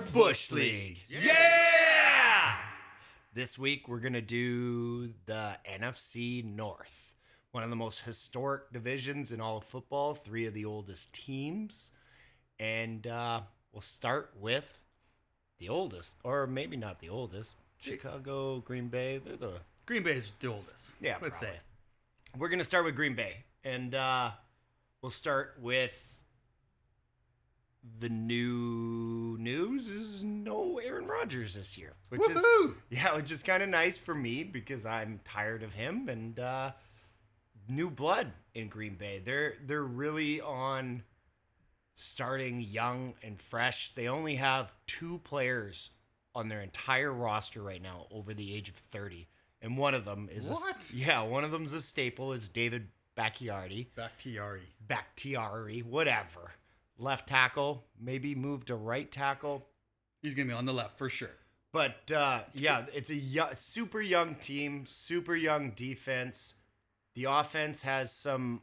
Bush League. Yeah! This week we're going to do the NFC North, one of the most historic divisions in all of football, three of the oldest teams. And uh, we'll start with the oldest, or maybe not the oldest Chicago, Green Bay. They're the. Green Bay is the oldest. Yeah, let's probably. say. We're going to start with Green Bay. And uh, we'll start with the new news is no Aaron Rodgers this year, which is Woohoo! yeah, which is kind of nice for me because I'm tired of him and uh, new blood in Green Bay. They're they're really on starting young and fresh. They only have two players on their entire roster right now over the age of 30. And one of them is What? A, yeah, one of them's a staple is David Bacchiardi. To Bakhtiari, whatever. Left tackle, maybe move to right tackle. He's gonna be on the left for sure. But uh, yeah, it's a super young team, super young defense. The offense has some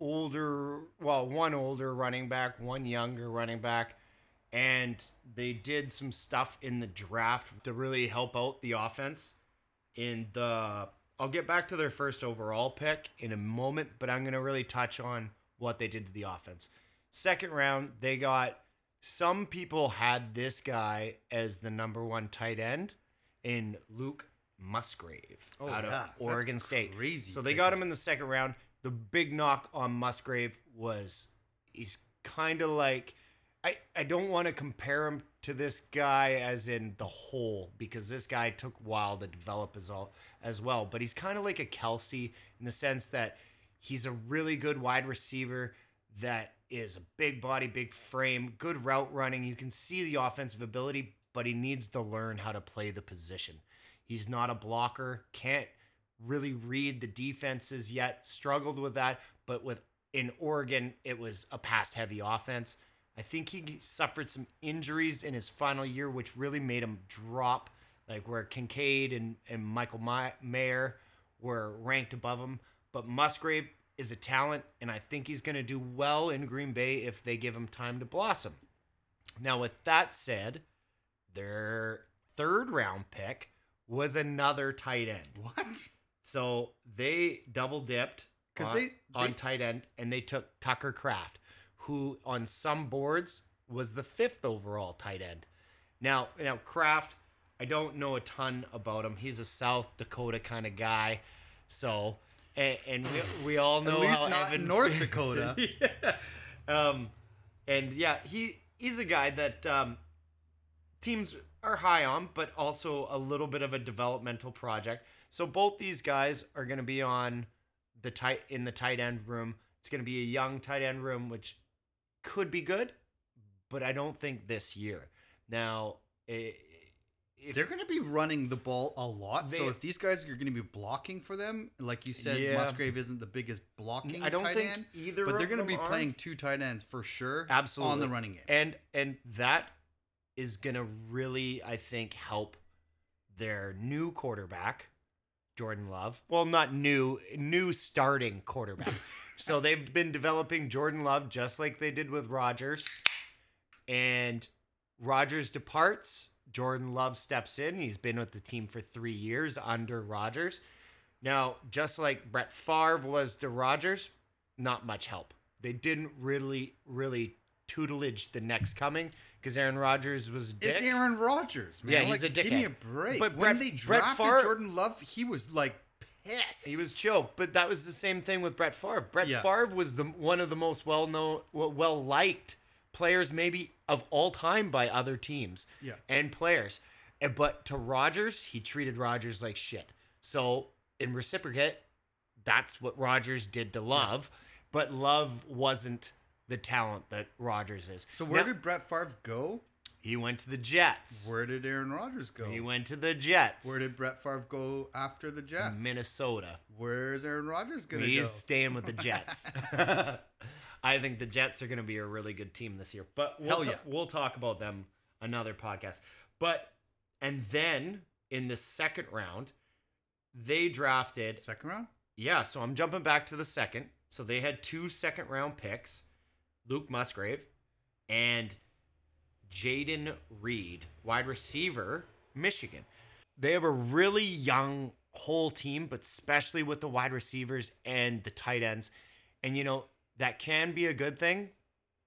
older, well, one older running back, one younger running back, and they did some stuff in the draft to really help out the offense. In the, I'll get back to their first overall pick in a moment, but I'm gonna really touch on what they did to the offense. Second round, they got some people had this guy as the number one tight end in Luke Musgrave Oh, out yeah. of That's Oregon State. crazy So they got him in the second round. The big knock on Musgrave was he's kind of like I, I don't want to compare him to this guy as in the whole because this guy took a while to develop as all as well. But he's kind of like a Kelce in the sense that he's a really good wide receiver that is a big body, big frame, good route running. You can see the offensive ability, but he needs to learn how to play the position. He's not a blocker, can't really read the defenses yet, struggled with that, but with in Oregon, it was a pass heavy offense. I think he suffered some injuries in his final year, which really made him drop, like where Kincaid and, and Michael Mayer were ranked above him. But Musgrave is a talent, and I think he's going to do well in Green Bay if they give him time to blossom. Now, with that said, their third round pick was another tight end. What? So they double dipped 'Cause on, they- on tight end, and they took Tucker Kraft, who on some boards was the fifth overall tight end. Now, now Kraft, I don't know a ton about him. He's a South Dakota kind of guy, so and, and we, we all know At least how not Evan North Dakota. yeah. Um, and yeah, he he's a guy that um, teams are high on, but also a little bit of a developmental project. So both these guys are going to be on the tight in the tight end room. It's going to be a young tight end room, which could be good, but I don't think this year. Now, if, They're gonna be running the ball a lot. so if these guys are gonna be blocking for them, like you said, Yeah. Musgrave isn't the biggest blocking I don't tight think end, either, but they're gonna be are. playing two tight ends for sure. absolutely on the running game. and and that is gonna really i think help their new quarterback jordan love well not new new starting quarterback so they've been developing jordan love just like they did with rodgers and rodgers departs jordan love steps in he's been with the team for three years under rodgers now just like brett Favre was to rodgers not much help they didn't really really tutelage the next coming because Aaron Rodgers was a dick. It's Aaron Rodgers, man. Yeah, he's like, a dick. Give me a break. But when Brett- they drafted Favre- Jordan Love, he was like pissed. He was chill, but that was the same thing with Brett Favre. Brett Yeah. Favre was the one of the most well known, well liked players, maybe of all time by other teams Yeah. and players. And but to Rodgers, he treated Rodgers like shit. So in reciprocate, that's what Rodgers did to Love, but Love wasn't the talent that Rodgers is. So where Now, did Brett Favre go? He went to the Jets? Where did Aaron Rodgers go? He went to the Jets. Where did Brett Favre go after the Jets? Minnesota. Where's Aaron Rodgers gonna go? He's staying with the Jets. I think the Jets are going to be a really good team this year. But we'll, Hell yeah. we'll talk about them another podcast. But and then in the second round, they drafted Second round. yeah, so I'm jumping back to the second. So they had two second round picks, Luke Musgrave, and Jayden Reed, wide receiver, Michigan. They have a really young whole team, but especially with the wide receivers and the tight ends. And, you know, that can be a good thing,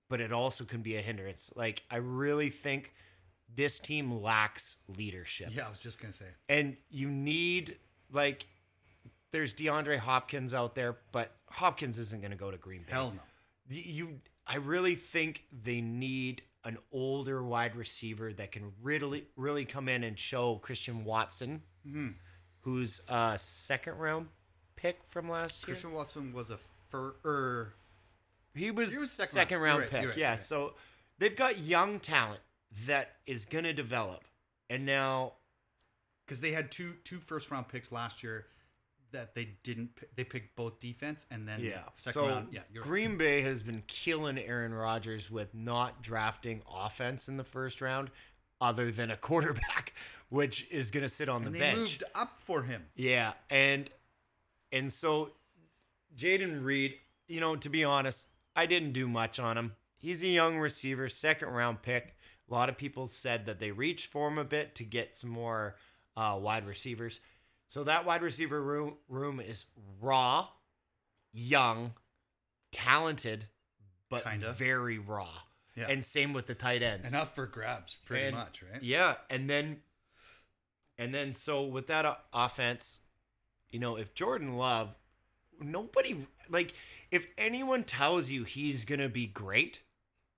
but it also can be a hindrance. Like, I really think this team lacks leadership. Yeah, I was just gonna say. And you need, like, there's DeAndre Hopkins out there, but Hopkins isn't going to go to Green Bay. Hell no. You, I really think they need an older wide receiver that can really, really come in and show Christian Watson, Mhm. who's a second round pick from last year. Christian Watson was a fir- er, He was, He was second second, round. round, right, pick. right, yeah. right. So they've got young talent that is going to develop. And now, because they had two two first round picks last year that they didn't. Pick, they picked both defense and then yeah. second so round. Yeah, you're right. Green Bay has been killing Aaron Rodgers with not drafting offense in the first round other than a quarterback, which is going to sit on and the they bench. moved up for him. Yeah, and and so Jayden Reed, you know, to be honest, I didn't do much on him. He's a young receiver, second round pick. A lot of people said that they reached for him a bit to get some more uh, wide receivers. So that wide receiver room room is raw, young, talented, but Kinda. very raw. Yeah. And same with the tight ends. Enough for grabs, pretty And- much, right? Yeah, and then and then so with that o- offense, you know, if Jordan Love, nobody like if anyone tells you he's going to be great,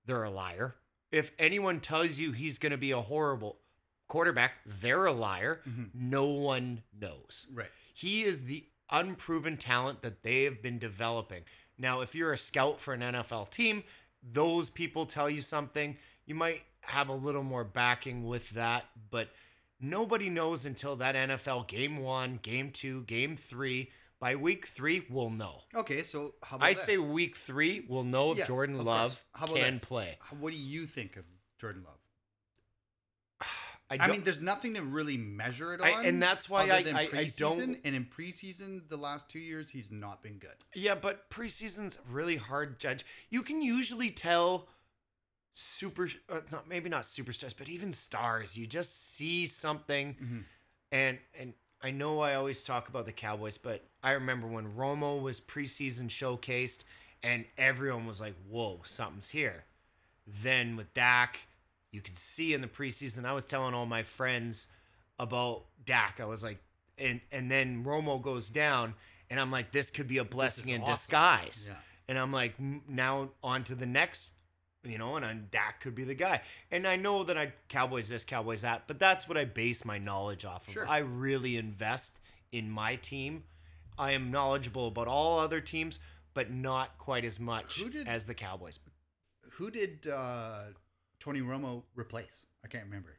they're a liar. If anyone tells you he's going to be a horrible quarterback, they're a liar. Mm-hmm. No one knows. Right. He is the unproven talent that they have been developing. Now, if you're a scout for an NFL team, those people tell you something. You might have a little more backing with that, but nobody knows until that NFL game one, game two, game three. By week three, we'll know. Okay, so how about I this? say week three, we'll know if Yes, Jordan Love. How about can this? play. What do you think of Jordan Love? I, I, mean, there's nothing to really measure it on, I- and that's why I- I- I don't- And in preseason, the last two years, he's not been good. Yeah, but preseason's really hard judge. You can usually tell super, uh, not maybe not superstars, but even stars. You just see something, Mhm. and and I know I always talk about the Cowboys, but I remember when Romo was preseason showcased, and everyone was like, "Whoa, something's here." Then with Dak, you can see in the preseason. I was telling all my friends about Dak. I was like, and and then Romo goes down, and I'm like, this could be a blessing in awesome. disguise. Yeah. And I'm like, now on to the next, you know, and then Dak could be the guy. And I know that I Cowboys this, Cowboys that, but that's what I base my knowledge off of. Sure. I really invest in my team. I am knowledgeable about all other teams, but not quite as much did- as the Cowboys. Who did uh, Tony Romo replace? I can't remember.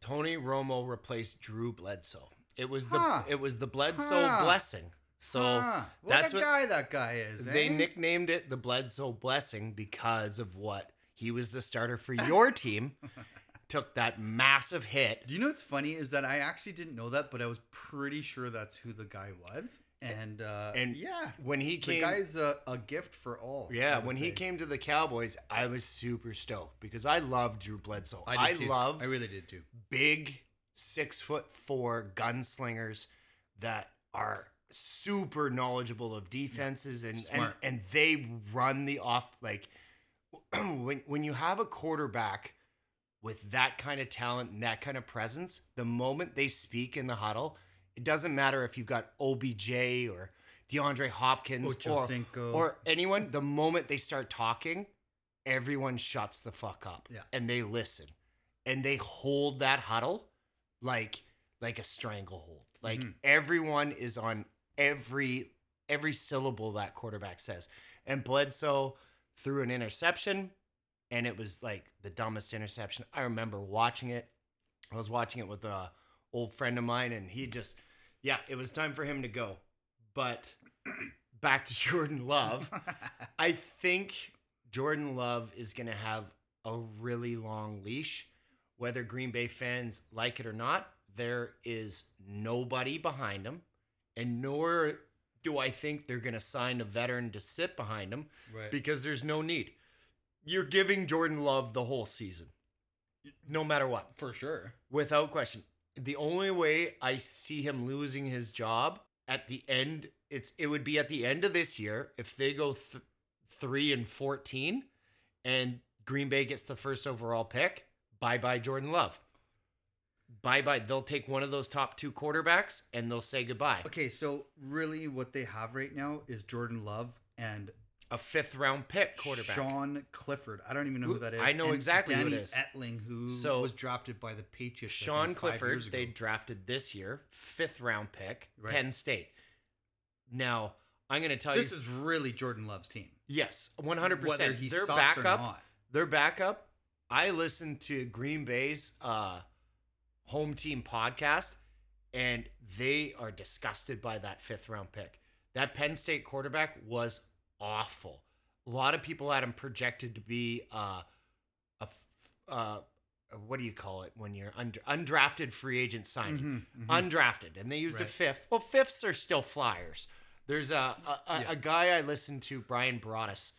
Tony Romo replaced Drew Bledsoe. It was the Huh. it was the Bledsoe Huh. blessing. So Ah, what that's a what guy that guy is. they eh? nicknamed it the Bledsoe blessing because of what he was the starter for your team. Took that massive hit. Do you know what's funny is that I actually didn't know that, but I was pretty sure that's who the guy was. And uh, And yeah, when he the came guy's a, a gift for all. Yeah, when he say. came to the Cowboys, I was super stoked because I love Drew Bledsoe. I, I, too. love I really did too. big six foot four gunslingers that are super knowledgeable of defenses and, and Smart. and they run the off like when when you have a quarterback with that kind of talent and that kind of presence, the moment they speak in the huddle, it doesn't matter if you've got OBJ or DeAndre Hopkins or, or anyone, the moment they start talking, everyone shuts the fuck up Yeah. and they listen and they hold that huddle like like a stranglehold. Like Mhm. everyone is on every every syllable that quarterback says. And Bledsoe threw an interception and it was like the dumbest interception. I remember watching it. I was watching it with a old friend of mine and he just yeah, it was time for him to go. But back to Jordan Love. I think Jordan Love is going to have a really long leash. Whether Green Bay fans like it or not, there is nobody behind him. And nor do I think they're going to sign a veteran to sit behind him right. because there's no need. you're giving Jordan Love the whole season, no matter what, For sure. without question. The only way I see him losing his job at the end, it's it would be at the end of this year if they go th- three and fourteen, and Green Bay gets the first overall pick. Bye bye Jordan Love. Bye bye. They'll take one of those top two quarterbacks and they'll say goodbye. Okay, so really what they have right now is Jordan Love and A fifth round pick quarterback. Sean Clifford. I don't even know who, Who- that is. I know and exactly who it Danny is. Etling, who So, was drafted by the Patriots. Sean think, Clifford, they drafted this year, fifth round pick, Right. Penn State. Now, I'm going to tell This you. This is really Jordan Love's team. yes, 100%. Whether he their sucks or backup, not. their backup. I listened to Green Bay's uh, home team podcast, and they are disgusted by that fifth round pick. That Penn State quarterback was awful. A lot of people had him projected to be uh, a uh, what do you call it when you're und- undrafted free agent signing? Mhm, mhm. Undrafted, and they used a fifth. Well, fifths are still flyers. There's a a, a, Yeah. a guy I listened to, Bryan Broaddus,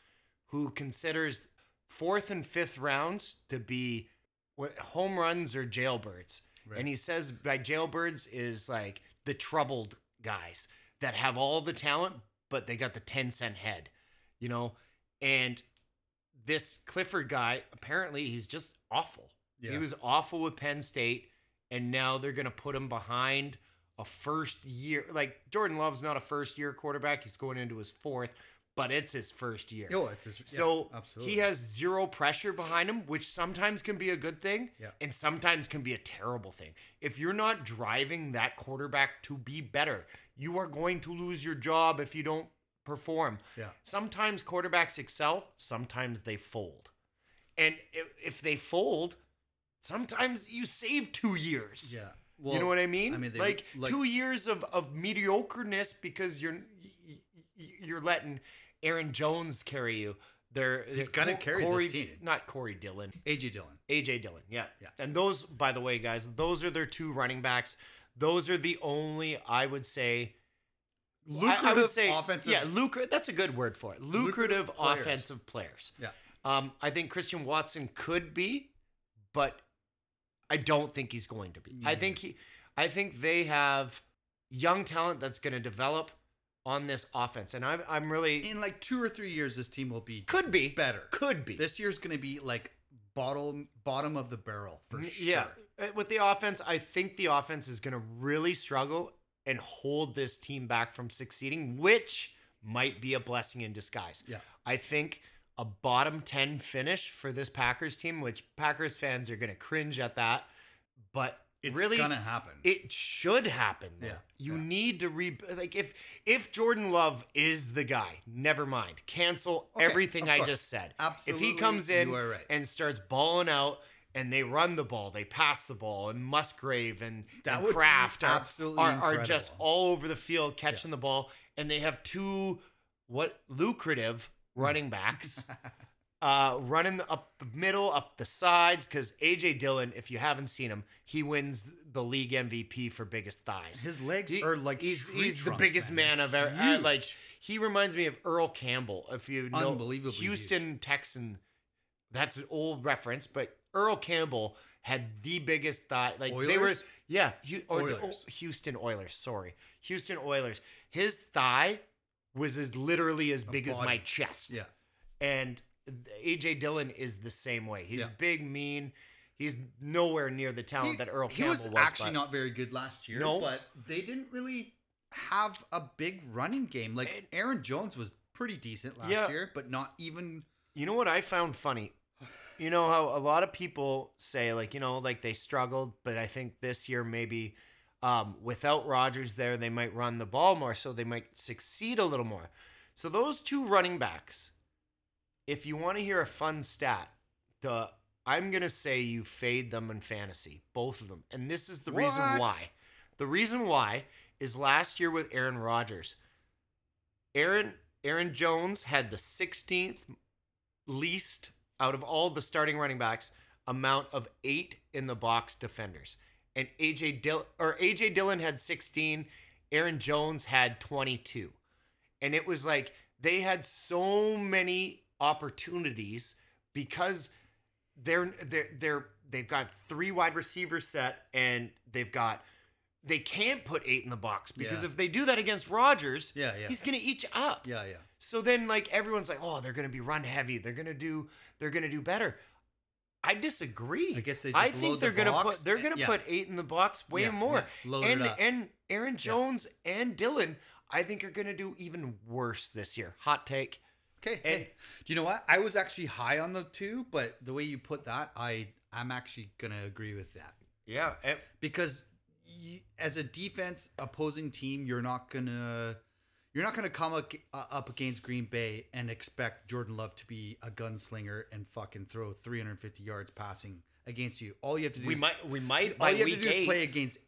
who considers fourth and fifth rounds to be what home runs or jailbirds. Right. And he says by jailbirds is like the troubled guys that have all the talent, but they got the 10 cent head, you know? And this Clifford guy, apparently he's just awful. He was awful with Penn State, and now they're going to put him behind a first year. Like Jordan Love's not a first year quarterback, he's going into his fourth, but it's his first year. Oh, it's his, yeah, So absolutely. he has zero pressure behind him, which sometimes can be a good thing Yeah. and sometimes can be a terrible thing. If you're not driving that quarterback to be better, you are going to lose your job if you don't perform. Yeah. Sometimes quarterbacks excel, sometimes they fold. And if, if they fold, sometimes you save two years. Yeah. you know what I mean? I mean, they- like, like- two years of, of mediocreness because you're you're letting Aaron Jones carry you. They're, He's they're gonna Co- carry this team. Not Corey Dillon, AJ Dillon. AJ Dillon. Yeah, Yeah. And those, by the way, guys, those are their two running backs. Those are the only I would say. I- I, Lucrative would say, offensive- yeah, lucrative. That's a good word for it. Lucrative, Lucrative players. offensive players. Yeah. Um, I think Christian Watson could be, but I don't think he's going to be. I Mhm. think he, I think they have young talent that's going to develop on this offense, and I'm I'm really In like two or three years, this team will be could be better. could be This year's going to be like bottom bottom of the barrel for N- sure. Uh, with the offense, I think the offense is going to really struggle and hold this team back from succeeding, which might be a blessing in disguise. Yeah. I think a bottom 10 finish for this Packers team, which Packers fans are going to cringe at that, but It's really gonna happen. it should happen. though. Yeah, You yeah. need to re like if if Jordan Love is the guy, never mind. Cancel Okay, everything I just said. Absolutely. if he comes in right. and starts balling out and they run the ball, they pass the ball, and Musgrave and, That and Kraft are, absolutely are, are just all over the field catching the ball, and they have two what lucrative Hmm. running backs uh, running up the middle, up the sides. Because AJ Dillon, if you haven't seen him, he wins the league MVP for biggest thighs. His legs He- are like he's he's the biggest man, I've ever uh, like. He reminds me of Earl Campbell. If you know Houston Texan, that's an old reference, but Earl Campbell had the biggest thigh. Like they were, yeah, or the- oh, Oilers. oh, Houston Oilers. Sorry, Houston Oilers. His thigh was as literally as big as my chest. yeah. And AJ Dillon is the same way. He's Yeah. big, mean. He's nowhere near the talent He, that Earl he Campbell was was. actually but- not very good last year. No. but they didn't really have a big running game. Like Aaron Jones was pretty decent last Yeah. year, but not even. You know what I found funny? You know how a lot of people say like, you know, like they struggled, but I think this year maybe um, without Rodgers there, they might run the ball more, so they might succeed a little more. So those two running backs, if you want to hear a fun stat, the I'm gonna say you fade them in fantasy, both of them, and this is the reason why. The reason why is last year with Aaron Rodgers. Aaron Aaron Jones had the 16th least out of all the starting running backs amount of eight in the box defenders. And AJ Dill or AJ Dillon had 16, Aaron Jones had 22. And it was like they had so many opportunities because they're they're they're they've got three wide receivers set and they've got they can't put eight in the box because Yeah. if they do that against Rodgers, Yeah, yeah. he's gonna eat you up. Yeah, yeah. So then like everyone's like, oh, they're gonna be run heavy. They're gonna do they're gonna do better. I disagree. I guess they I think they're the gonna box put they're gonna yeah. put eight in the box way Yeah, more. yeah. And and Aaron Jones and Dillon, I think are gonna do even worse this year. Hot take. Okay. And- hey, do you know what? I was actually high on the two, but the way you put that, I I'm actually gonna agree with that Yeah. and- because y as a defense opposing team, you're not gonna you're not gonna come uh, up against Green Bay and expect Jordan Love to be a gunslinger and fucking throw 350 yards passing against you. All you have to do we is might we might all you have to do eight. is play against,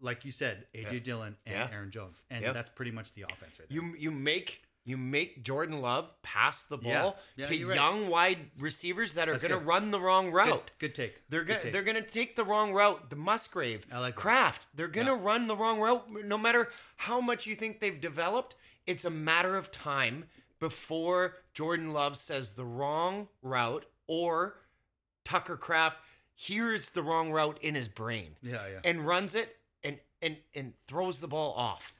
like you said, AJ Yeah. Dillon and Yeah. Aaron Jones, and Yep. that's pretty much the offense right there. You you make you make Jordan Love pass the ball Yeah, to you're right. young wide receivers that are going to run the wrong route. good take. They're Good take. they're gonna take the wrong route. The Musgrave, I like. Kraft, they're gonna Yeah. run the wrong route. No matter how much you think they've developed, it's a matter of time before Jordan Love says the wrong route or Tucker Kraft hears the wrong route in his brain yeah, yeah. and runs it and and and throws the ball off.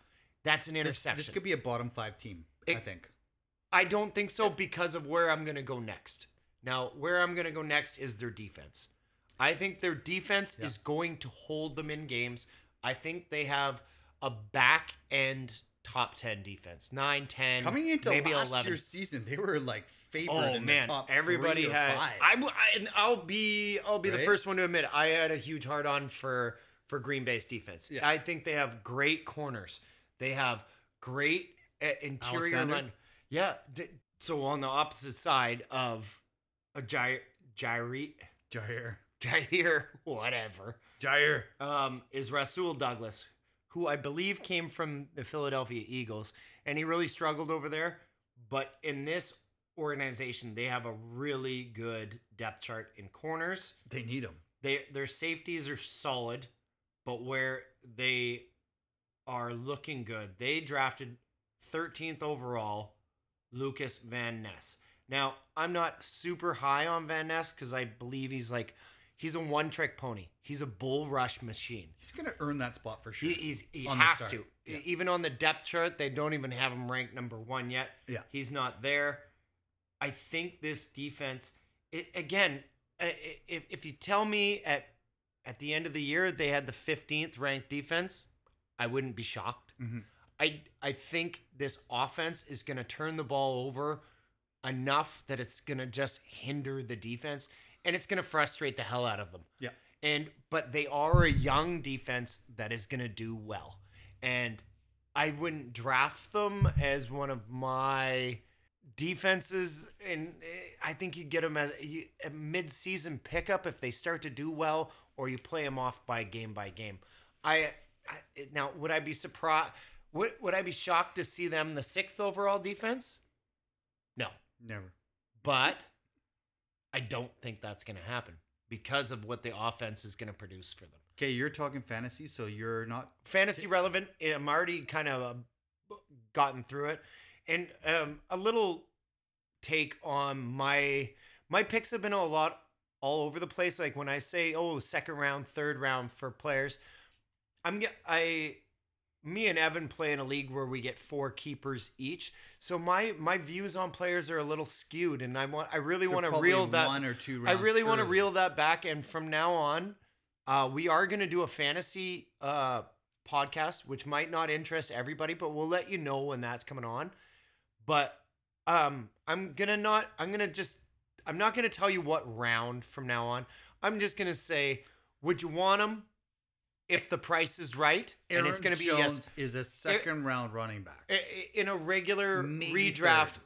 That's an This, interception. this could be a bottom five team. I think. I don't think so because of where I'm going to go next. Now, where I'm going to go next is their defense. I think their defense is going to hold them in games. I think they have a back end top 10 defense. 9, 10, Coming into maybe last 11. year's season, they were like favored Oh in man, the top everybody had. five. I, I- and I'll be I'll be the first one to admit I had a huge hard on for for Green Bay's defense. Yeah. I think they have great corners. They have great interior Alexander? line. Yeah. so on the opposite side of a Jair Jair Jair. Jair whatever Jair. um, is Rasul Douglas, who I believe came from the Philadelphia Eagles, and he really struggled over there. But in this organization, they have a really good depth chart in corners. They need them. They their safeties are solid, but where they are looking good, they drafted 13th overall Lucas Van Ness. Now, I'm not super high on Van Ness because I believe he's like he's a one-trick pony. He's a bull rush machine. He's gonna earn that spot for sure. He, he's he On has to. Yeah. Even on the depth chart, they don't even have him ranked number one yet. Yeah. he's not there. I think this defense, it, again, if if you tell me at at the end of the year they had the fifteenth ranked defense, I wouldn't be shocked. Mhm. I I think this offense is going to turn the ball over enough that it's going to just hinder the defense and it's going to frustrate the hell out of them. Yeah. And but they are a young defense that is going to do well. And I wouldn't draft them as one of my defenses and eh, I think you get them as a mid-season pickup if they start to do well or you play them off by game by game. I, I now would I be surprised would would I be shocked to see them the 6th overall defense? No. Never. But I don't think that's going to happen because of what the offense is going to produce for them. Okay, you're talking fantasy, so you're not. Fantasy relevant. I'm already kind of uh, gotten through it, and um, a little take on my my picks have been a lot all over the place. Like when I say, oh, second round, third round for players, I'm I me and Evan play in a league where we get four keepers each. So my my views on players are a little skewed, and I want I really want to reel that one or two. I really want to reel that back. And from now on, uh, we are going to do a fantasy uh, podcast, which might not interest everybody, but we'll let you know when that's coming on. But um, I'm gonna not. I'm gonna just. I'm not gonna tell you what round from now on. I'm just gonna say, would you want them if the price is right? Aaron and it's gonna be Jones yes is a second round running back. in a regular Maybe redraft. third.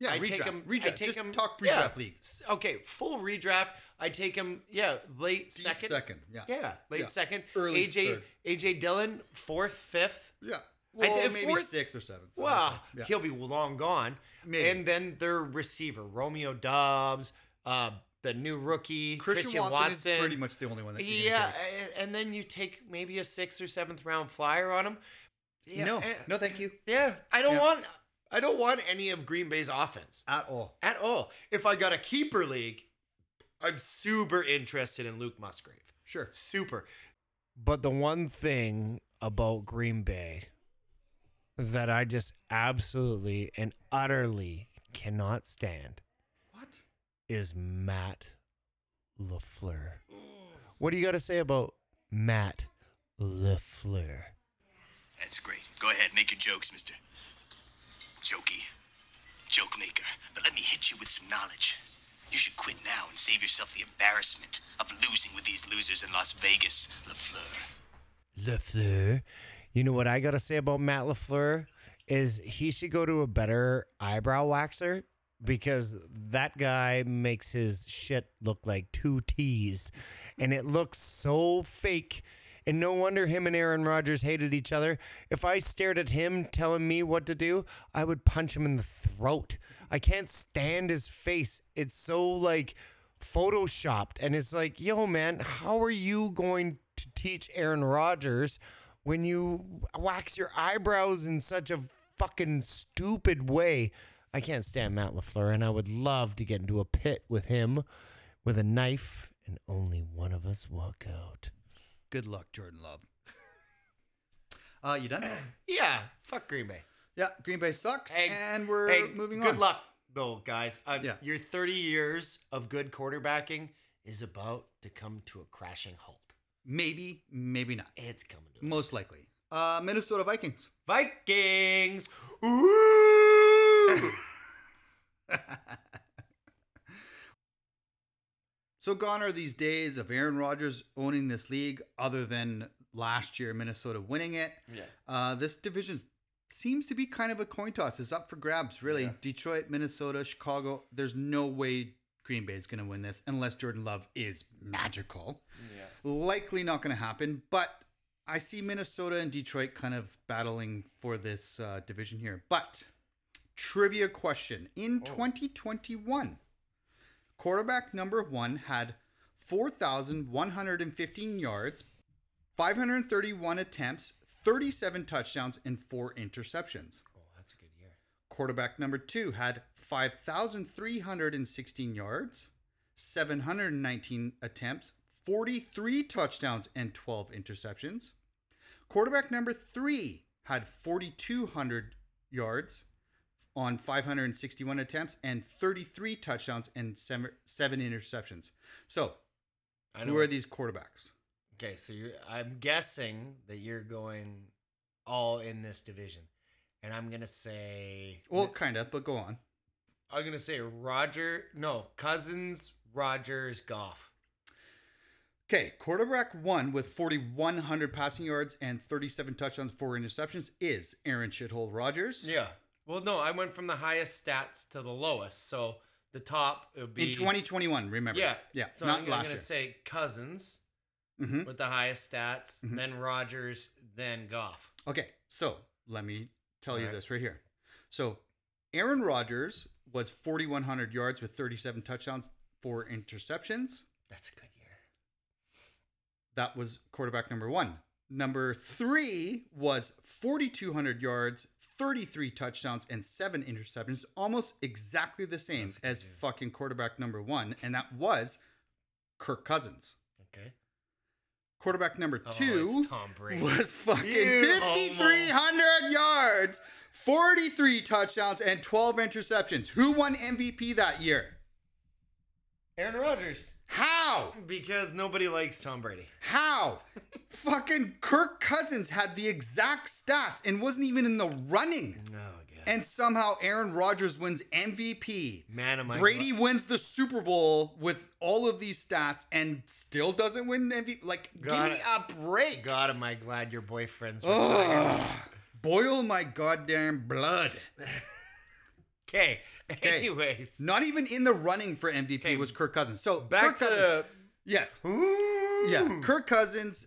Yeah, I redraft. take him. redraft. I take Just him, talk redraft yeah. league. Okay, full redraft. I take him. Yeah, late Deep second. Second. Yeah. Yeah, late Yeah. second. Early AJ third. AJ Dillon fourth, fifth. Yeah. Well, maybe fourth- sixth or seventh. I would Wow, say. Yeah. he'll be long gone. Maybe. And then their receiver Romeo Doubs, uh, the new rookie Christian, Christian, Watson, Watson. is pretty much the only one that you yeah, can take. and, and then you take maybe a sixth or seventh round flyer on him. Yeah, no, eh, no, thank you. Yeah, I don't Yeah. want. I don't want any of Green Bay's offense at all. at all. If I got a keeper league, I'm super interested in Luke Musgrave. Sure. Super. But the one thing about Green Bay that I just absolutely and utterly cannot stand What? Is Matt LaFleur. Mm. What do you got to say about Matt LaFleur? That's great. Go ahead, make your jokes, mister. Jokey. Joke maker. But let me hit you with some knowledge. You should quit now and save yourself the embarrassment of losing with these losers in Las Vegas, LaFleur. LaFleur. You know what I got to say about Matt LaFleur is he should go to a better eyebrow waxer because that guy makes his shit look like two T's and it looks so fake. And no wonder him and Aaron Rodgers hated each other. If I stared at him telling me what to do, I would punch him in the throat. I can't stand his face. It's so like photoshopped and it's like, "Yo man, how are you going to teach Aaron Rodgers when you wax your eyebrows in such a fucking stupid way?" I can't stand Matt LaFleur and I would love to get into a pit with him with a knife and only one of us walk out. Good luck, Jordan Love. Uh, you done? Yeah, fuck Green Bay. yeah, Green Bay sucks, Hey, and we're hey, moving good on. Good luck, though, guys. Uh, Yeah. Your 30 years of good quarterbacking is about to come to a crashing halt. Maybe, maybe not. It's coming to Most likely. Uh, Minnesota Vikings. Vikings. Ooh! So gone are these days of Aaron Rodgers owning this league, other than last year Minnesota winning it. yeah. Uh, this division seems to be kind of a coin toss. It's up for grabs, really. Yeah. Detroit, Minnesota, Chicago. There's no way Green Bay is going to win this unless Jordan Love is magical. Yeah. Likely not going to happen, but I see Minnesota and Detroit kind of battling for this uh, division here. But trivia question in 2021, quarterback number one had 4,115 yards, 531 attempts, 37 touchdowns, and four interceptions. Oh, that's a good year. Quarterback number two had 5,316 yards, 719 attempts, 43 touchdowns, and 12 interceptions. Quarterback number three had 4,200 yards on 561 attempts and 33 touchdowns and seven, seven interceptions. So, I who are these quarterbacks? Okay, so you're, I'm guessing that you're going all in this division. And I'm going to say. Well, kind of, but go on. I'm going to say Roger. No, Cousins, Rodgers, Goff. Okay, quarterback one with 4,100 passing yards and 37 touchdowns, four interceptions is Aaron Shithole Rodgers. Yeah. Well, no, I went from the highest stats to the lowest. So the top it would be In 2021, remember? Yeah, Yeah, So not I'm, I'm gonna year. say Cousins Mhm. with the highest stats, Mhm. then Rodgers, then Goff. Okay, so let me tell you Alright. this right here. So Aaron Rodgers was 4,100 yards with 37 touchdowns, four interceptions. That's a good year. That was quarterback number one. Number three was 4,200 yards, 33 touchdowns, and seven interceptions. Almost exactly the same That's a good as fucking quarterback number one. And that was Kirk Cousins. Okay. Quarterback number Oh, two was fucking 5,300 yards, 43 touchdowns, and 12 interceptions. Who won MVP that year? Aaron Rodgers. How? Because nobody likes Tom Brady. How? Fucking Kirk Cousins had the exact stats and wasn't even in the running. Oh god. And somehow Aaron Rodgers wins MVP. Man, am I Brady wins the Super Bowl with all of these stats and still doesn't win MVP. Like, Got give me a break. God, am I glad your boyfriend's retired. Ugh. Boil my goddamn blood. Okay. Okay. Anyways. Not even in the running for MVP Okay. was Kirk Cousins. So Back Kirk to Cousins. the. Yes. Yeah. Kirk Cousins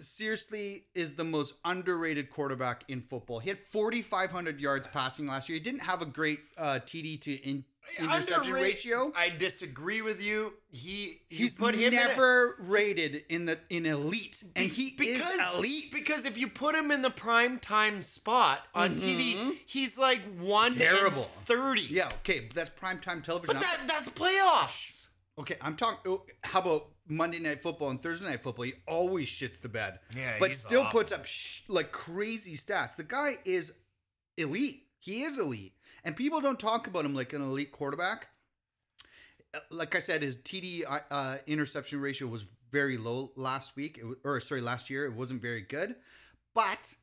seriously is the most underrated quarterback in football. He had 4,500 yards passing last year. He didn't have a great uh, TD to in, interception ratio. I disagree with you. He you He's put him in a- never rated in the in elite, and he because, is elite. Because if you put him in the prime time spot on TV, he's like one Mm-hmm. Terrible. thirty. yeah, okay, that's prime time television. but that that's playoffs. Okay, I'm talking. oh, How about Monday Night Football and Thursday Night Football? He always shits the bed. Yeah, but still awful. puts up sh- like crazy stats. The guy is elite. He is elite, and people don't talk about him like an elite quarterback. Like I said, his TD uh, uh, interception ratio was very low last week, it wa- or sorry, last year. It wasn't very good, but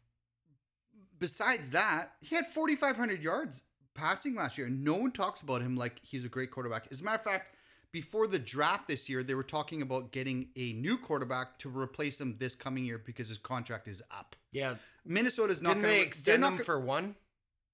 besides that, he had 4,500 yards passing last year. No one talks about him like he's a great quarterback. As a matter of fact, before the draft this year, they were talking about getting a new quarterback to replace him this coming year because his contract is up. Yeah. Minnesota's not going they to extend him for one?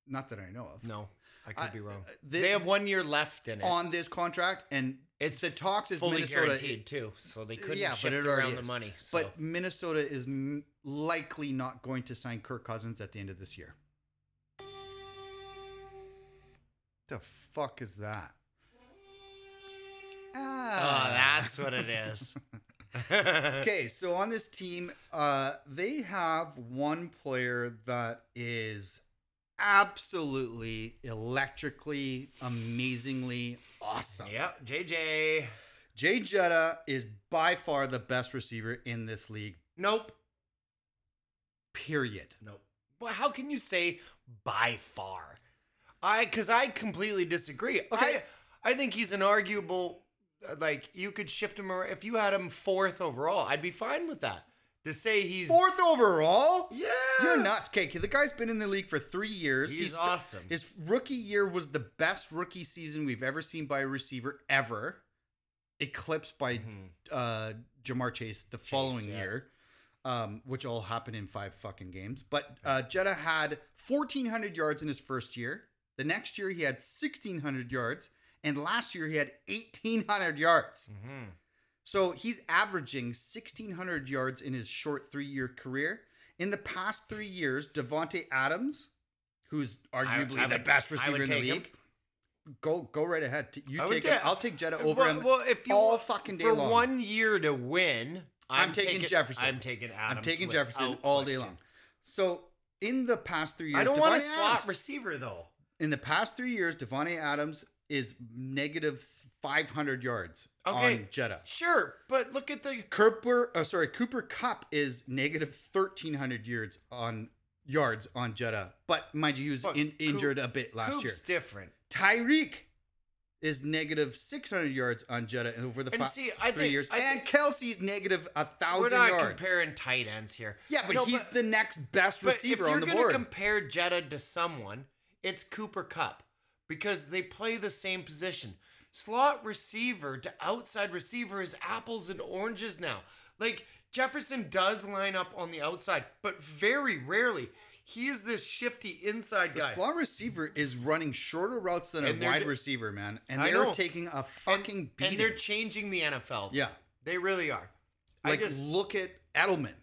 not that I know of No, I could I- be wrong. uh, they- They, have one year left in it. on this contract, and it's the talks is fully Minnesota. guaranteed too, so they couldn't yeah, shift but it around the money. So. But Minnesota is m- likely not going to sign Kirk Cousins at the end of this year. The fuck is that? oh, Ah. that's what it is. okay, so on this team, uh, they have one player that is absolutely electrically, amazingly awesome. Yep, JJ. Jay Jetta is by far the best receiver in this league. Nope. Period. Nope. Well, how can you say by far? I because I completely disagree. Okay. I I think he's an arguable. uh, Like you could shift him around if you had him fourth overall. I'd be fine with that. To say he's Fourth overall? yeah, You're nuts, Cake. The guy's been in the league for three years. He's st- awesome. His rookie year was the best rookie season we've ever seen by a receiver ever, eclipsed by uh, Ja'Marr Chase the following Mm-hmm. yeah. year, um, which all happened in five fucking games. But uh, Jetta had 1,400 yards in his first year. The next year he had 1,600 yards, and last year he had 1,800 yards. Mm-hmm. So he's averaging 1,600 yards in his short three year career. In the past three years, Davante Adams, who's arguably I the would- best receiver in the take him. league, go go right ahead. You I take him. I'll take Jetta over well, him Well, if you all fucking day for long. one year to win, I'm taking Jefferson. I'm taking Adams. I'm taking Jefferson all day long. So in the past three years, I don't want a slot Adams- receiver though. in the past three years, Davante Adams is negative 500 yards Okay. on Jetta. Sure, but look at the Cooper, uh, sorry, Cooper Kupp is negative thirteen hundred yards on yards on Jetta, but mind you, he was But in, Coop- injured a bit last Coop's year. different. Tyreek is negative six hundred yards on Jetta over the And see, I three think- years, I and think- Kelce's negative a We're thousand not yards. comparing tight ends here. yeah, but No, he's the next best but receiver if you're the gonna board. compare Jetta to someone, it's Cooper Kupp because they play the same position. Slot receiver to outside receiver is apples and oranges now. Like Jefferson does line up on the outside, but very rarely. He is this shifty inside guy. the slot receiver is running shorter routes than a And they're wide d- receiver, man, and I they're know. taking a and, fucking beating. and they're changing the NFL. yeah, They really are. I Like, just look at Edelman.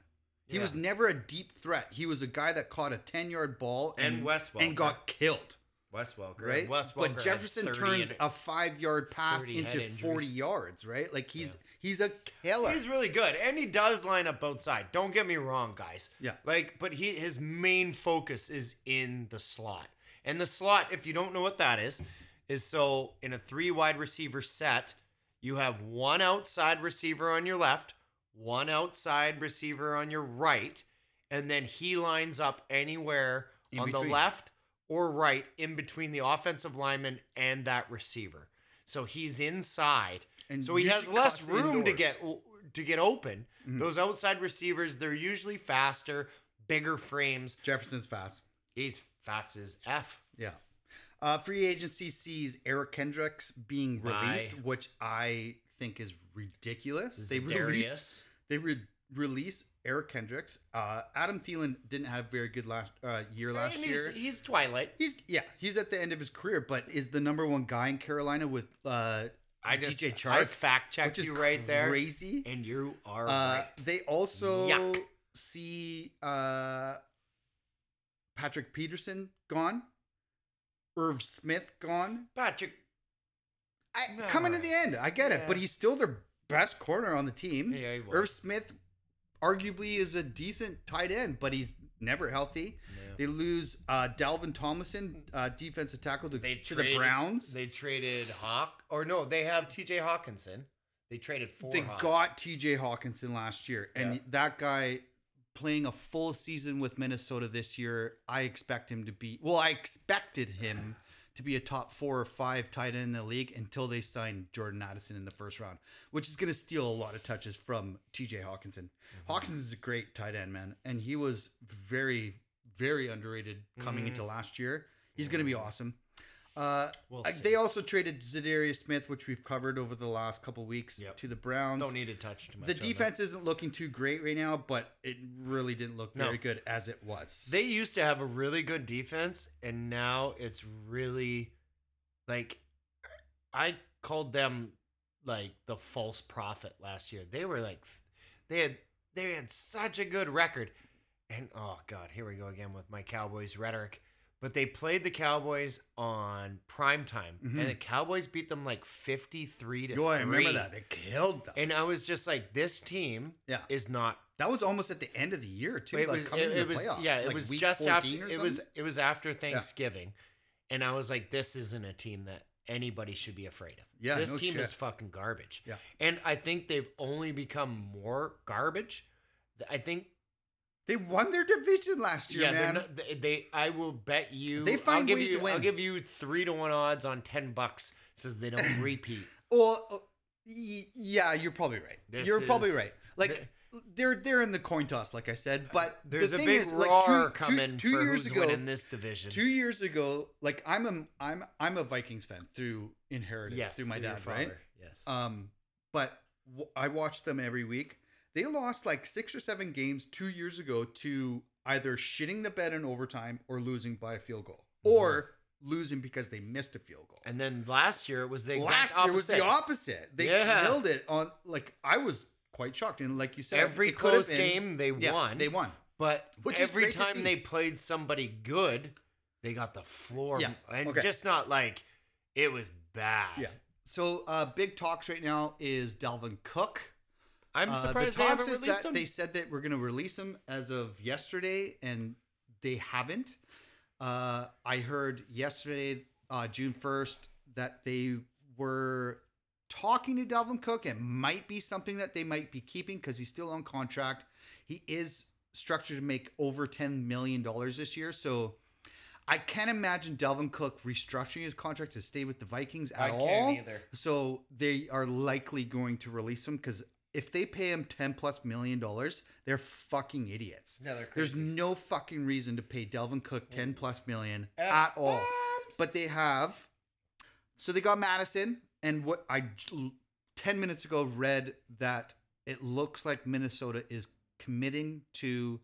He Yeah. was never a deep threat. He was a guy that caught a 10 yard ball And and, and got killed, Wes Welker. right? Wes Welker but Jefferson turns a five yard pass 30 into. 40 yards, right? Like he's he's a killer. He's really good, and he does line up both sides. Don't get me wrong, guys. Yeah. Like, but he his main focus is in the slot, and the slot, if you don't know what that is, is so in a three wide receiver set, you have one outside receiver on your left, one outside receiver on your right, and then he lines up anywhere In on the left or right in between the offensive lineman and that receiver. So he's inside. And so he has less room to get to get open. Mm-hmm. Those outside receivers, they're usually faster, bigger frames. Jefferson's fast. He's fast as F. Yeah. Uh, free agency sees Eric Kendricks being released, Bye. which I think is ridiculous. They released they re- release Eric Kendricks. Uh, Adam Thielen didn't have very good last uh, year last And year. he's, he's Twilight. He's yeah, he's at the end of his career, but is the number one guy in Carolina with uh, I just DJ I fact checked you right there, crazy. and you are Uh, right. they also Yuck. see uh, Patrick Peterson gone, Irv Smith gone, Patrick I, No. coming to the end, I get it, but he's still their best corner on the team. Yeah, he was. Irv Smith, arguably, is a decent tight end, but he's never healthy. They lose uh, Dalvin Tomlinson, uh, defensive tackle, to, They to the Browns. They traded Hawk, or no, they have T.J. Hockenson. They traded for. They Hawk. got T.J. Hockenson last year, and Yeah. that guy playing a full season with Minnesota this year. I expect him to be. Well, I expected him to be a top four or five tight end in the league until they signed Jordan Addison in the first round, which is going to steal a lot of touches from T.J. Hockenson. Mm-hmm. Hockenson is a great tight end, man, and he was very, very underrated coming into last year. He's going to be awesome. Uh. We'll see. they also traded Za'Darius Smith, which we've covered over the last couple weeks, Yep. to the Browns. Don't need to touch too much. The defense isn't looking too great right now, but it really didn't look No. very good as it was. They used to have a really good defense, and now it's really like I called them like the false prophet last year. They were like they had they had such a good record. And oh god, here we go again with my Cowboys rhetoric. But they played the Cowboys on prime time, Mhm. and the Cowboys beat them like fifty-three to Yo, I remember that. They killed them. And I was just like, this team yeah. is not That was almost at the end of the year, too. it like was, coming it, it was playoffs. yeah, it was just 14 after it was it was after Thanksgiving, and I was like, this isn't a team that anybody should be afraid of. Yeah, this no team is fucking garbage. Yeah. and I think they've only become more garbage. I think They won their division last year, yeah, man. not, they, they. I will bet you. They find I'll give ways you, to win. I'll give you three to one odds on ten bucks. Says they don't repeat. Well, uh, y- yeah, you're probably right. This you're probably right. Like they're they're in the coin toss, like I said. But There's the a big is, like, roar two- two- coming two for years ago, winning this division. Two years ago, like I'm a I'm I'm a Vikings fan through inheritance yes, through my your dad, right? Yes. Um, but w- I watch them every week. They lost like six or seven games two years ago to either shitting the bed in overtime or losing by a field goal, or losing because they missed a field goal. and then last year it was the exact Last year was the opposite. opposite. They Yeah. killed it on like I was quite shocked, and like you said, Every close been- game they yeah, won. They won. But Which every time they played somebody good, they got the floor. Yeah, And okay. just not like it was bad. Yeah. So uh, big talks right now is Dalvin Cook. I'm Uh, surprised the they talks haven't is released that them. they said that we're going to release them as of yesterday, and they haven't. Uh, I heard yesterday, uh, June first, that they were talking to Dalvin Cook. It might be something that they might be keeping because he's still on contract. He is structured to make over ten million dollars this year, so. I can't imagine Dalvin Cook restructuring his contract to stay with the Vikings at all. I can't all. either. So they are likely going to release him because if they pay him ten plus million dollars, they're fucking idiots. Yeah, they're crazy. There's no fucking reason to pay Dalvin Cook ten mm. plus million F at all. But they have. So they got Mattison, and what I ten minutes ago read that it looks like Minnesota is committing to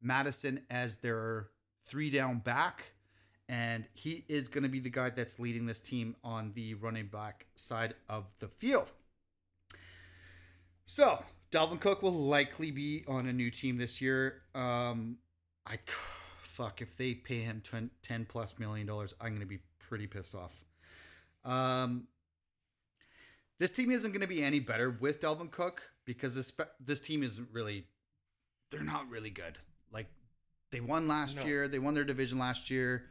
Mattison as their three down back. And he is going to be the guy that's leading this team on the running back side of the field. So, Dalvin Cook will likely be on a new team this year. Um, I fuck if they pay him 10, 10 plus million dollars, I'm going to be pretty pissed off. Um, this team isn't going to be any better with Dalvin Cook because this this team isn't really they're not really good. Like they won last No. year, they won their division last year.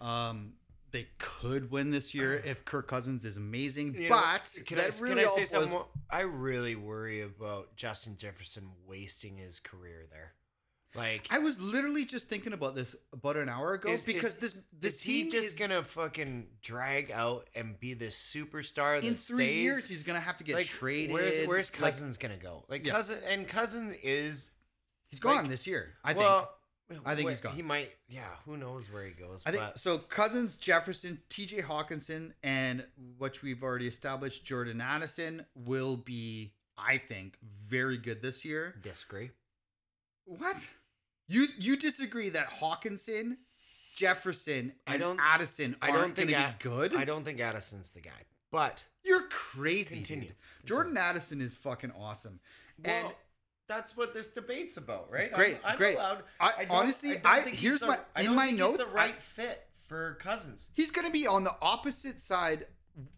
Um, they could win this year if Kirk Cousins is amazing, You know, but can I, really can I say was- something? more? I really worry about Justin Jefferson wasting his career there. Like, I was literally just thinking about this about an hour ago Is- because is- this this is he just is, gonna fucking drag out and be this superstar that in three stays? years he's gonna have to get like, traded. Where's, where's Like, Cousins gonna go? Like Yeah. Cousin and Cousin is he's gone like- this year. I think. I think wh- he's gone. He might. Yeah. Who knows where he goes? I think but so. Cousins, Jefferson, T.J. Hockenson, and which we've already established, Jordan Addison will be, I think, very good this year. disagree. What? You you disagree that Hockenson, Jefferson, I and don't- Addison I aren't don't think going to Ad- be good? I don't think Addison's the guy. But You're crazy. Continue. dude. Jordan Addison is fucking awesome. well, and that's what this debate's about, right? Great, I'm, I'm great. allowed. I- don't- honestly, I- think he's here's the- my- I in don't my think notes, he's the I- right fit for Cousins. he's going to be on the opposite side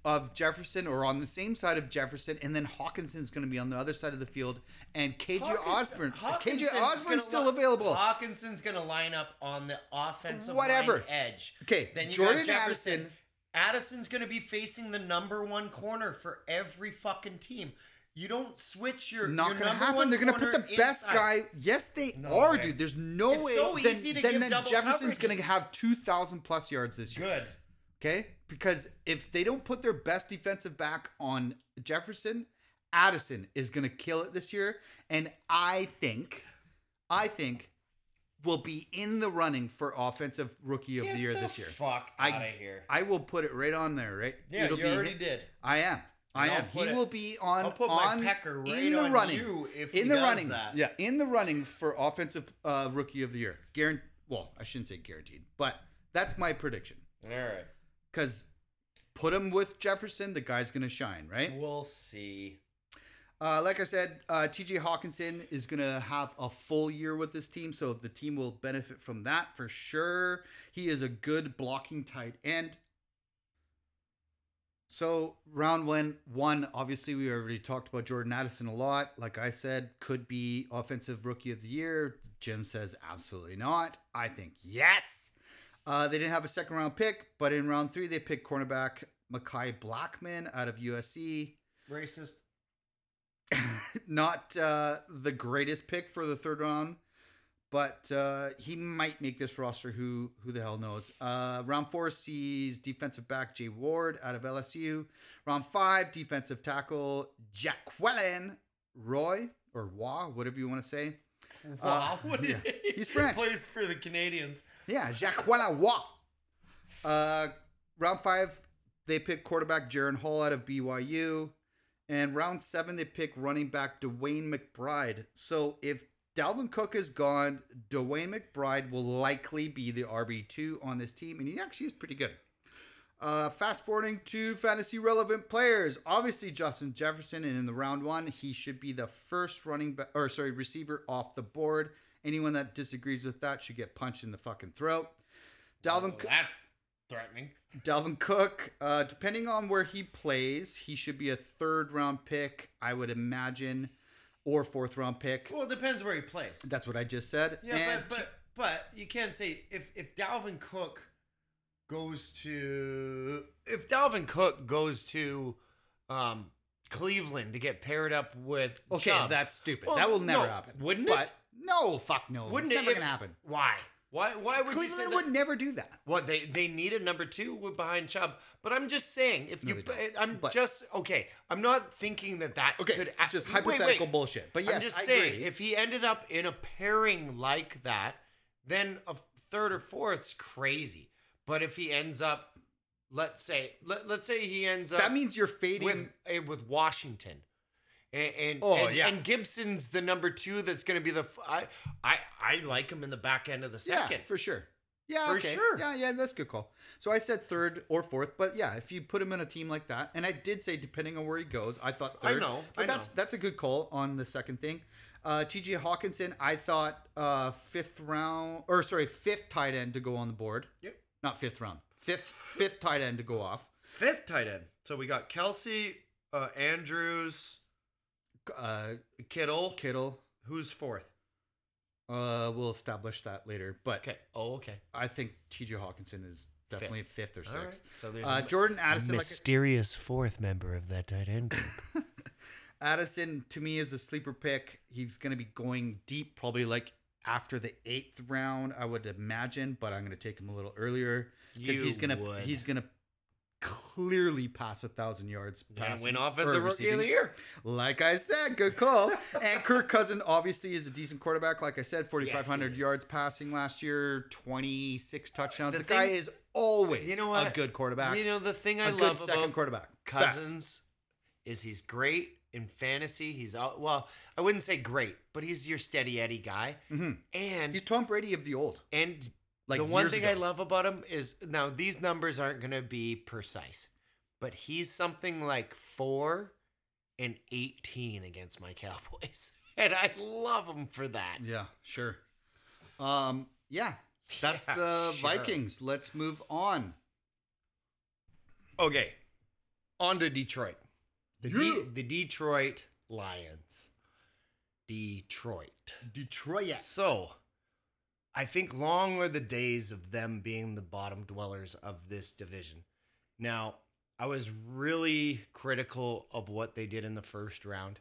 of Jefferson or on the same side of Jefferson, and then Hockenson's going to be on the other side of the field, and KJ Osborne. KJ Osborne's still available. Hockenson's going to line up on the offensive Whatever. line edge. Okay, Then you Jordan got Jefferson. Addison- Addison's going to be facing the number one corner for every fucking team. You don't switch your Not your going to number happen. one They're going to put corner the best guy. Yes, they No are, way. dude. There's no It's way. so then, easy to then, give then double Jefferson's coverage. going to have two thousand plus yards this year. Good. Okay, because if they don't put their best defensive back on Jefferson, Addison is going to kill it this year, and I think, I think, will be in the running for offensive rookie of Get the year the this year. Fuck I- out of here. I will put it right on there. Right? Yeah, It'll you be already him- did. I am. I am. He it- will be on. I'll put my pecker right in the on running. you if in he the does running. that. Yeah, in the running for offensive uh, rookie of the year. Guaranteed. Well, I shouldn't say guaranteed, but that's my prediction. All right. Because put him with Jefferson, the guy's gonna shine, right? We'll see. Uh, like I said, uh, TJ Hockenson is going to have a full year with this team, so the team will benefit from that for sure. He is a good blocking tight end. So, round one, one, obviously, we already talked about Jordan Addison a lot. Like I said, could be offensive rookie of the year. Jim says absolutely not. I think yes. Uh, they didn't have a second round pick, but in round three, they picked cornerback Mekhi Blackmon out of USC Racist. not uh, the greatest pick for the third round, but uh, he might make this roster. Who who the hell knows? Uh, round four sees defensive back Jay Ward out of LSU. Round five, defensive tackle Jaquelin Roy or Wah, whatever you want to say. Wow. Uh, yeah. he He's French. plays for the Canadians. Yeah, Jacqueline Wah. Uh, round five, they pick quarterback Jaren Hall out of BYU. And round seven, they pick running back DeWayne McBride. So if Dalvin Cook is gone, DeWayne McBride will likely be the RB2 on this team. And he actually is pretty good. Uh, fast forwarding to fantasy relevant players. Obviously, Justin Jefferson, and in the round one, he should be the first running back or sorry, receiver off the board. Anyone that disagrees with that should get punched in the fucking throat. Dalvin, Oh, that's threatening. Dalvin Cook, uh, depending on where he plays, he should be a third round pick, I would imagine, or fourth round pick. Well, it depends where he plays. That's what I just said. Yeah, And but but but you can't say if if Dalvin Cook goes to if Dalvin Cook goes to um Cleveland to get paired up with okay, Chubb, that's stupid. Well, that will never no, happen. wouldn't but, it? No, fuck no. wouldn't it's it? never if- gonna happen. Why? Why? Why would Cleveland would never do that. What they they need a number two behind Chubb, but I'm just saying if No, you they don't. I'm But- just okay. I'm not thinking that that Okay, could a- just wait, wait. hypothetical bullshit. But yes, I'm just I saying agree. if he ended up in a pairing like that, then a third or fourth's crazy. But if he ends up, let's say, let, let's say he ends up that means you're fading. with uh, with Washington. And and, Oh, and, yeah. and Gibson's the number two that's going to be the I I I like him in the back end of the yeah, second. for sure. Yeah, For okay. sure. Yeah, yeah, that's a good call. So I said third or fourth, but yeah, if you put him in a team like that, and I did say depending on where he goes, I thought I know, but I that's know. that's a good call on the second thing. Uh, T.J. Hockenson, I thought uh, fifth round or sorry, fifth tight end to go on the board. Yep. Not fifth round, fifth fifth tight end to go off. Fifth tight end. So we got Kelce, uh, Andrews, Uh, Kittle. Kittle. Who's fourth? Uh, we'll establish that later, but Okay. Oh, okay. I think T.J. Hockenson is definitely fifth, or All right. sixth. So there's Uh, a Jordan Addison, like I- mysterious fourth member of that tight end group. Addison to me is a sleeper pick. He's going to be going deep, probably like after the eighth round, I would imagine. But I'm going to take him a little earlier because You he's going to would. he's going to clearly pass a thousand yards. and passing win offensive rookie of the year. Like I said, good call. and Kirk Cousin obviously is a decent quarterback. Like I said, 4,500 Yes, yards passing last year, 26 touchdowns. The The, guy is always You know a good quarterback. You know the thing I a love good second about quarterback. Best. Cousins is he's great in fantasy. He's all, well, I wouldn't say great, but he's your steady Eddie guy. Mhm. And He's Tom Brady of the old. and Like the one thing I love about him is now these numbers aren't going to be precise, but he's something like four and eighteen against my Cowboys, and I love him for that. Yeah, sure. Um, yeah, that's Yeah, the sure. Vikings. Let's move on. Okay, On to Detroit. The, Yeah. The Detroit Lions. Detroit. Detroit. So, I think long are the days of them being the bottom dwellers of this division. Now, I was really critical of what they did in the first round,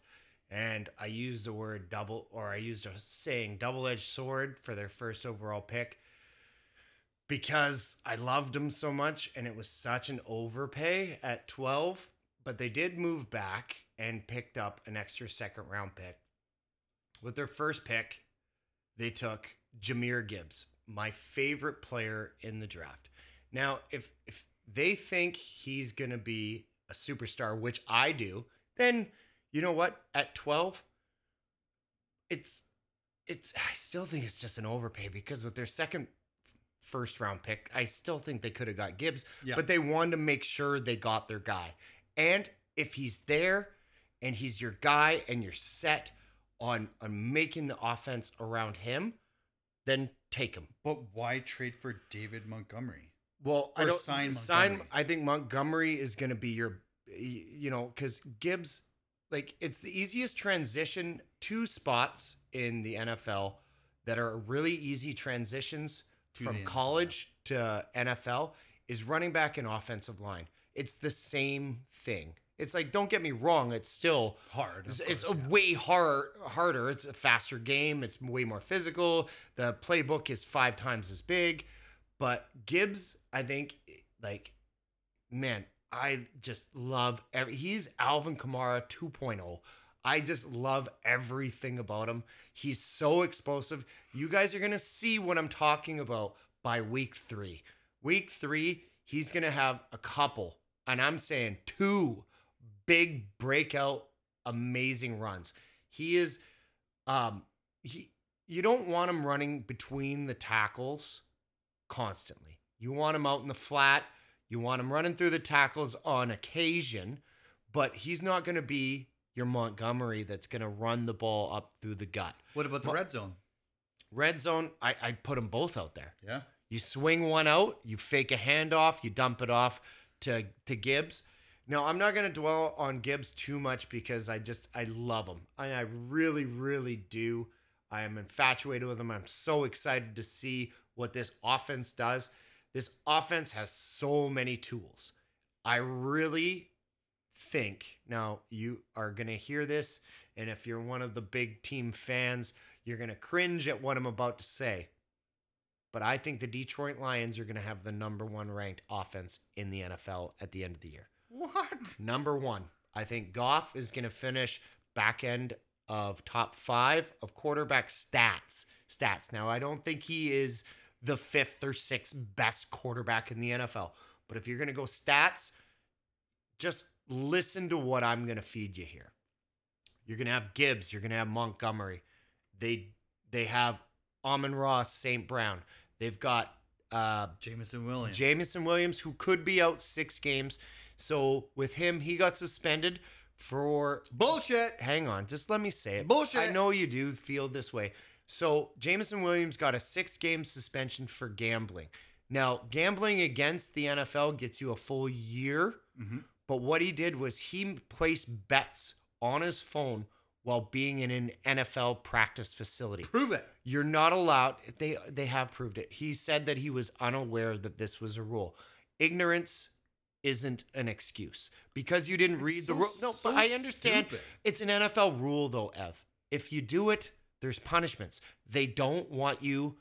and I used the word double, or I used a saying double edged sword for their first overall pick because I loved them so much and it was such an overpay at 12. But they did move back and picked up an extra second round pick. With their first pick, they took Jahmyr Gibbs, my favorite player in the draft. Now, if if they think he's going to be a superstar, which I do, then you know what? At 12, it's it's I still think it's just an overpay because with their second first round pick, I still think they could have got Gibbs, Yeah. but they wanted to make sure they got their guy. And if he's there and he's your guy and you're set on on making the offense around him, then take him. But why trade for David Montgomery? Well, I don't sign sign. I think Montgomery is going to be your, you know, because Gibbs, like, it's the easiest transition. Two spots in the NFL that are really easy transitions To from the NFL, college to NFL is running back and offensive line. It's the same thing. It's like, don't get me wrong, it's still Hard. it's, of it's a yeah. way hard, harder. It's a faster game. It's way more physical. The playbook is five times as big. But Gibbs, I think, like, man, I just love every. He's Alvin Kamara 2.0. I just love everything about him. He's so explosive. You guys are gonna see what I'm talking about by week three. Week three, he's gonna have a couple, and I'm saying two big breakout amazing runs. He is um he you don't want him running between the tackles constantly. You want him out in the flat. You want him running through the tackles on occasion, but he's not going to be your Montgomery that's going to run the ball up through the gut. What about the Well- red zone? Red zone, I I put them both out there. Yeah. You swing one out, you fake a handoff, you dump it off to to Gibbs. Now, I'm not going to dwell on Gibbs too much because I just I love him. I, I really really do. I am infatuated with him. I'm so excited to see what this offense does. This offense has so many tools. I really think now you are going to hear this and if you're one of the big team fans, you're going to cringe at what I'm about to say but I think the Detroit Lions are going to have the number one ranked offense in the NFL at the end of the year. What? Number one. I think Goff is going to finish back end of top five of quarterback stats. Stats. Now, I don't think he is the fifth or sixth best quarterback in the NFL, but if you're going to go stats, just listen to what I'm going to feed you here. You're going to have Gibbs. You're going to have Montgomery. They they have Amon-Ra, St. Brown. They've got uh, Jameson Williams. Jameson Williams, who could be out six games. So with him, he got suspended for. Bullshit. Hang on, just let me say it. Bullshit. I know you do feel this way. So Jameson Williams got a six-game suspension for gambling. Now, gambling against the NFL gets you a full year. Mhm. But what he did was he placed bets on his phone while being in an NFL practice facility. Prove it. You're not allowed. They they have proved it. He said that he was unaware that this was a rule. Ignorance isn't an excuse because you didn't read the rule. No, so but I understand. stupid. It's an NFL rule though, Ev. If you do it, there's punishments. They don't want you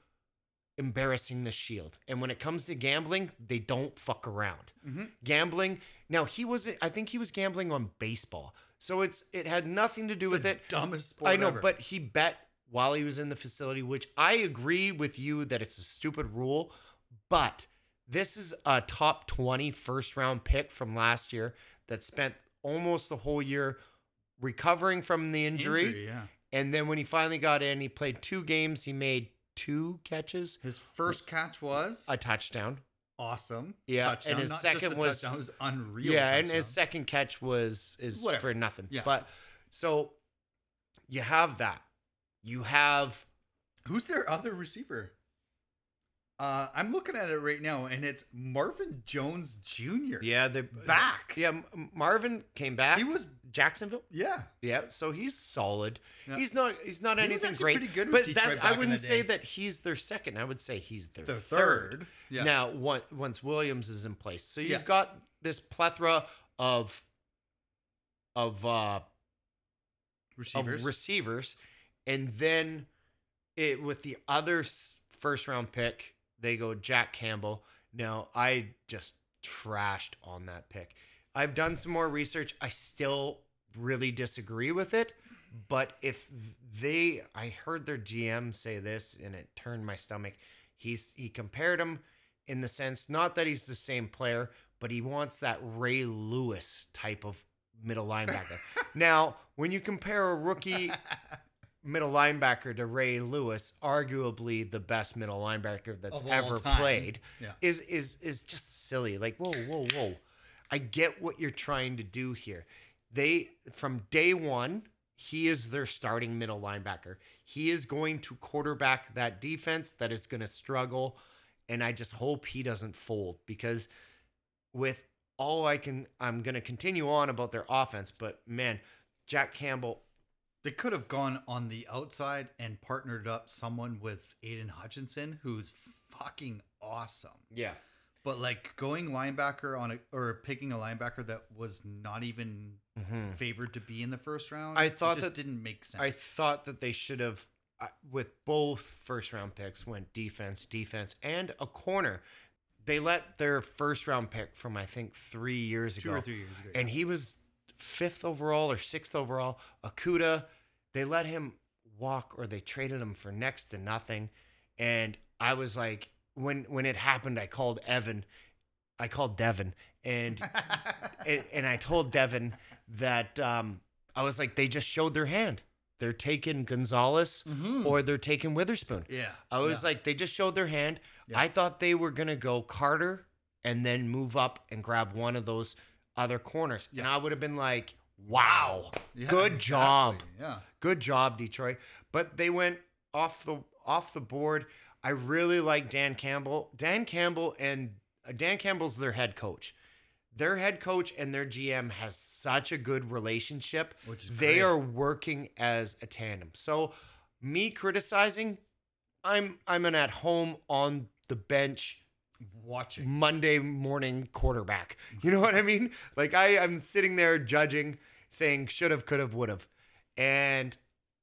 embarrassing the shield. And when it comes to gambling, they don't fuck around. Mm-hmm. Gambling. Now he was. I think he was gambling on baseball. So it's it had nothing to do with it. dumbest sport I know, ever. but he bet while he was in the facility, which I agree with you that it's a stupid rule. But this is a top 20 first round pick from last year that spent almost the whole year recovering from the injury. Injury, yeah. And then when he finally got in, he played two games. He made two catches, His first catch was a touchdown. awesome. Yeah, and his Not second was- touchdown, was unreal. yeah, and his second catch was is Whatever. for nothing. Yeah. But so you have that. You have Who's their other receiver? Uh, I'm looking at it right now, and it's Marvin Jones Jr. Yeah, they Back. Yeah, Marvin came back. He was- Jacksonville. Yeah. Yeah, so he's solid. Yeah. He's not. He's not He anything great. pretty good with but that I wouldn't say that he's their second. I would say he's their The third. third. Yeah. Now, once once Williams is in place, so you've Yeah. got this plethora of of uh Receivers. of receivers, and then it with the other first round pick, they go Jack Campbell. Now I just trashed on that pick. I've done some more research. I still really disagree with it, but if they, I heard their GM say this, and it turned my stomach. He's he compared him in the sense not that he's the same player, but he wants that Ray Lewis type of middle linebacker. now, when you compare a rookie middle linebacker to Ray Lewis, arguably the best middle linebacker that's ever time. played, Yeah. is is is just silly. Like, whoa, whoa, whoa. I get what you're trying to do here. They from day one, he is their starting middle linebacker. He is going to quarterback that defense that is going to struggle, and I just hope he doesn't fold because with all I can, I'm going to continue on about their offense, but man, Jack Campbell They could have gone on the outside and partnered up someone with Aidan Hutchinson, who's fucking awesome. Yeah. But like going linebacker on a or picking a linebacker that was not even favored to be in the first round. I thought just that- didn't make sense. I thought that they should have, uh, with both first round picks, went defense, defense, and a corner. They let their first round pick from I think three years Two ago, or three years ago, and he was fifth overall or sixth overall. Okudah, they let him walk, or they traded him for next to nothing. And I was like, when when it happened, I called Evan, I called Devin, and and, and I told Devin that um, I was like, they just showed their hand. They're taking Gonzalez or they're taking Witherspoon. Mm-hmm. yeah. I was yeah. like, they just showed their hand. I thought they were gonna go Carter and then move up and grab one of those other corners, and I would have been like, wow, Yeah, good exactly. job, Yeah. good job, Detroit. But they went off the off the board. I really like Dan Campbell. Dan Campbell and uh, Dan Campbell's their head coach. Their head coach and their GM has such a good relationship. Which is they great. are working as a tandem. So me criticizing, I'm I'm an at home on the bench Watching. Monday morning quarterback. You know what I mean? Like I, I'm sitting there judging, saying should have, could have, would have. And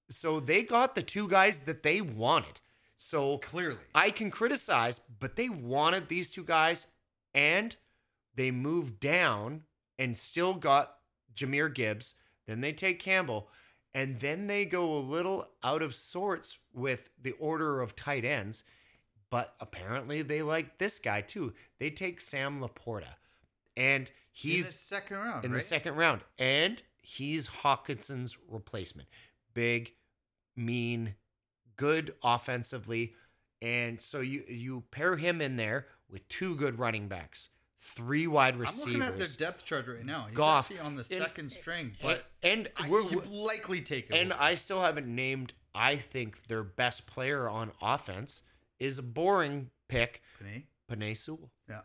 so they got the two guys that they wanted. So Clearly. I can criticize, but they wanted these two guys and they moved down and still got Jahmyr Gibbs. Then they take Campbell. And then they go a little out of sorts with the order of tight ends. But apparently they like this guy too. They take Sam Laporta. And in the he's second round, in right? the second round. And he's Hockenson's replacement. Big, mean, good offensively. And so you you pair him in there with two good running backs, three wide receivers. I'm looking at their depth chart right now. He's Goff. actually on the And- second string, but and I, we're, likely take it. and I still haven't named I think their best player on offense is a boring pick, Penei? Penei Sewell. Yeah.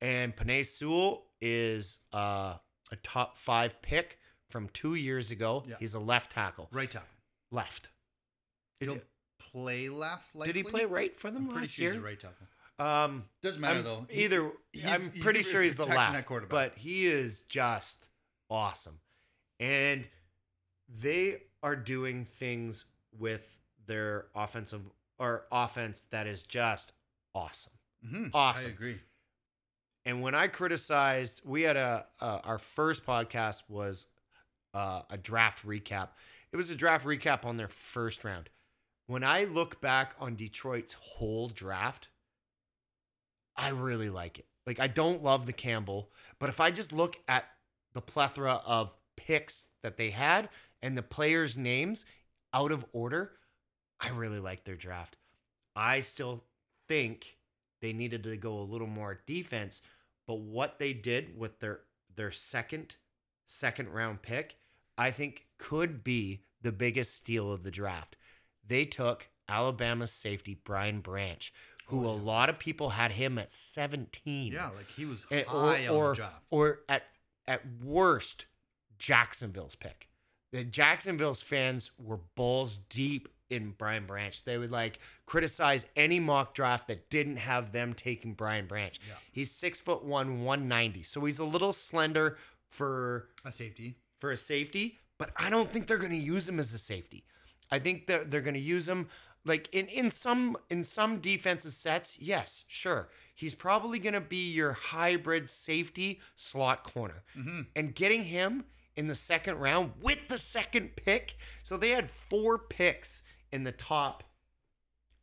And Penei Sewell is uh, a top five pick from two years ago. Yeah. He's a left tackle. Right tackle. Left. He'll play left. Likely. Did he play right for them I'm pretty last sure he's year? a right tackle. Um, Doesn't matter I'm- though. He- Either he's- I'm he's pretty gonna sure he's the left, but he is just awesome, and they are doing things with their offensive or offense that is just awesome. Mhm, awesome. I agree. And when I criticized, we had a uh, our first podcast was uh, a draft recap. It was a draft recap on their first round. When I look back on Detroit's whole draft, I really like it. Like I don't love the Campbell, but if I just look at the plethora of picks that they had and the players' names out of order, I really like their draft. I still think they needed to go a little more defense, but what they did with their their second second round pick, I think could be the biggest steal of the draft. They took Alabama's safety Brian Branch, who oh, a lot of people had him at 17. Yeah, like he was And- high or on or, the draft. or at at worst Jacksonville's pick. The Jacksonville's fans were balls deep in Brian Branch. They would like criticize any mock draft that didn't have them taking Brian Branch. Yeah. He's six foot one, one ninety, so he's a little slender for A safety. for a safety, but I don't think they're going to use him as a safety. I think that they're going to use him like in in some in some defensive sets. Yes, sure. He's probably going to be your hybrid safety slot corner. Mm-hmm. And getting him in the second round with the second pick. So they had four picks in the top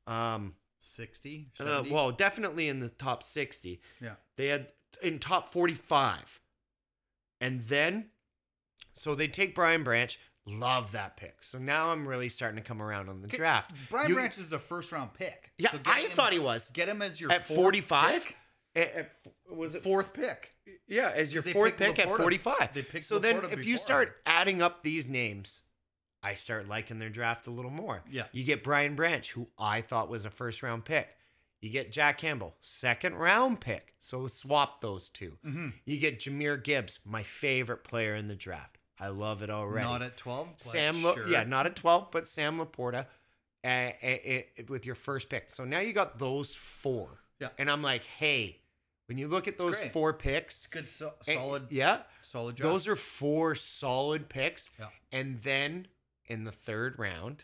um 60, uh, well, definitely in the top 60. yeah. They had in top 45. And then, so they take Brian Branch. Love that pick. So now I'm really starting to come around on the draft. Brian You- Branch is a first round pick. Yeah, So I him- thought he was. Get him as your At 45? At- at- was it Fourth pick. Yeah, as your fourth pick at 45. They picked so then, Laporta if you start adding up these names, I start liking their draft a little more. Yeah. You get Brian Branch, who I thought was a first round pick. You get Jack Campbell, second round pick. So swap those 2 Mm-hmm. You get Jahmyr Gibbs, my favorite player in the draft. I love it already. Not at 12. but Sam, La- sure. yeah, not at 12, but Sam Laporta uh, uh, uh, with your first pick. So now you got those four. Yeah. And I'm like, hey, when you look at those great. four picks, Good, so, solid, yeah, solid job. those are four solid picks. Yeah. And then in the third round,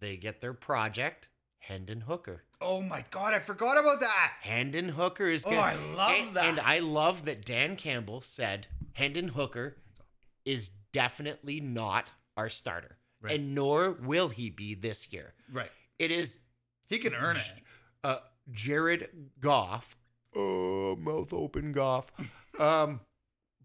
they get their project, Hendon Hooker. Oh my God, I forgot about that. Hendon Hooker is Oh. I love and, And. I love that Dan Campbell said Hendon Hooker is definitely not our starter. Right. And nor will he be this year. Right. It is He can earn it. uh, Jared Goff. Oh, mouth open Goff. um,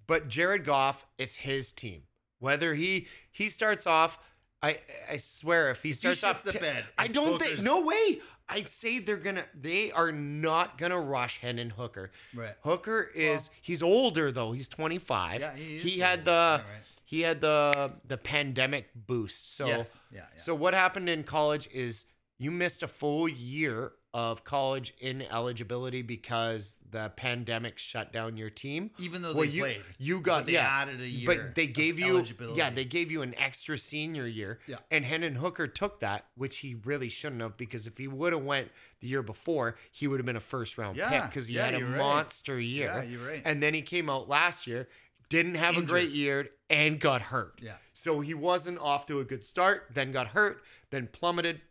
but Jared Goff, it's his team. Whether he he starts off, I I swear if he starts shits off, the t- bed, I don't think no way. I'd say they're gonna they are not gonna rush Hendon Hooker. Right. Hooker is he's older though. He's 25. Yeah, he is he had the right. he had the the pandemic boost. So Yes. Yeah, yeah. so what happened in college is you missed a full year of college ineligibility because the pandemic shut down your team. Even though Well, they you, played, you got they yeah, added a year but they gave you eligibility. yeah they gave you an extra senior year. Yeah. and Hendon Hooker took that, which he really shouldn't have because if he would have went the year before, he would have been a first round pick because he yeah, had a right. monster year. Yeah, you're right. And then he came out last year, didn't have a great year, and got hurt. Yeah. So he wasn't off to a good start, then got hurt, then plummeted,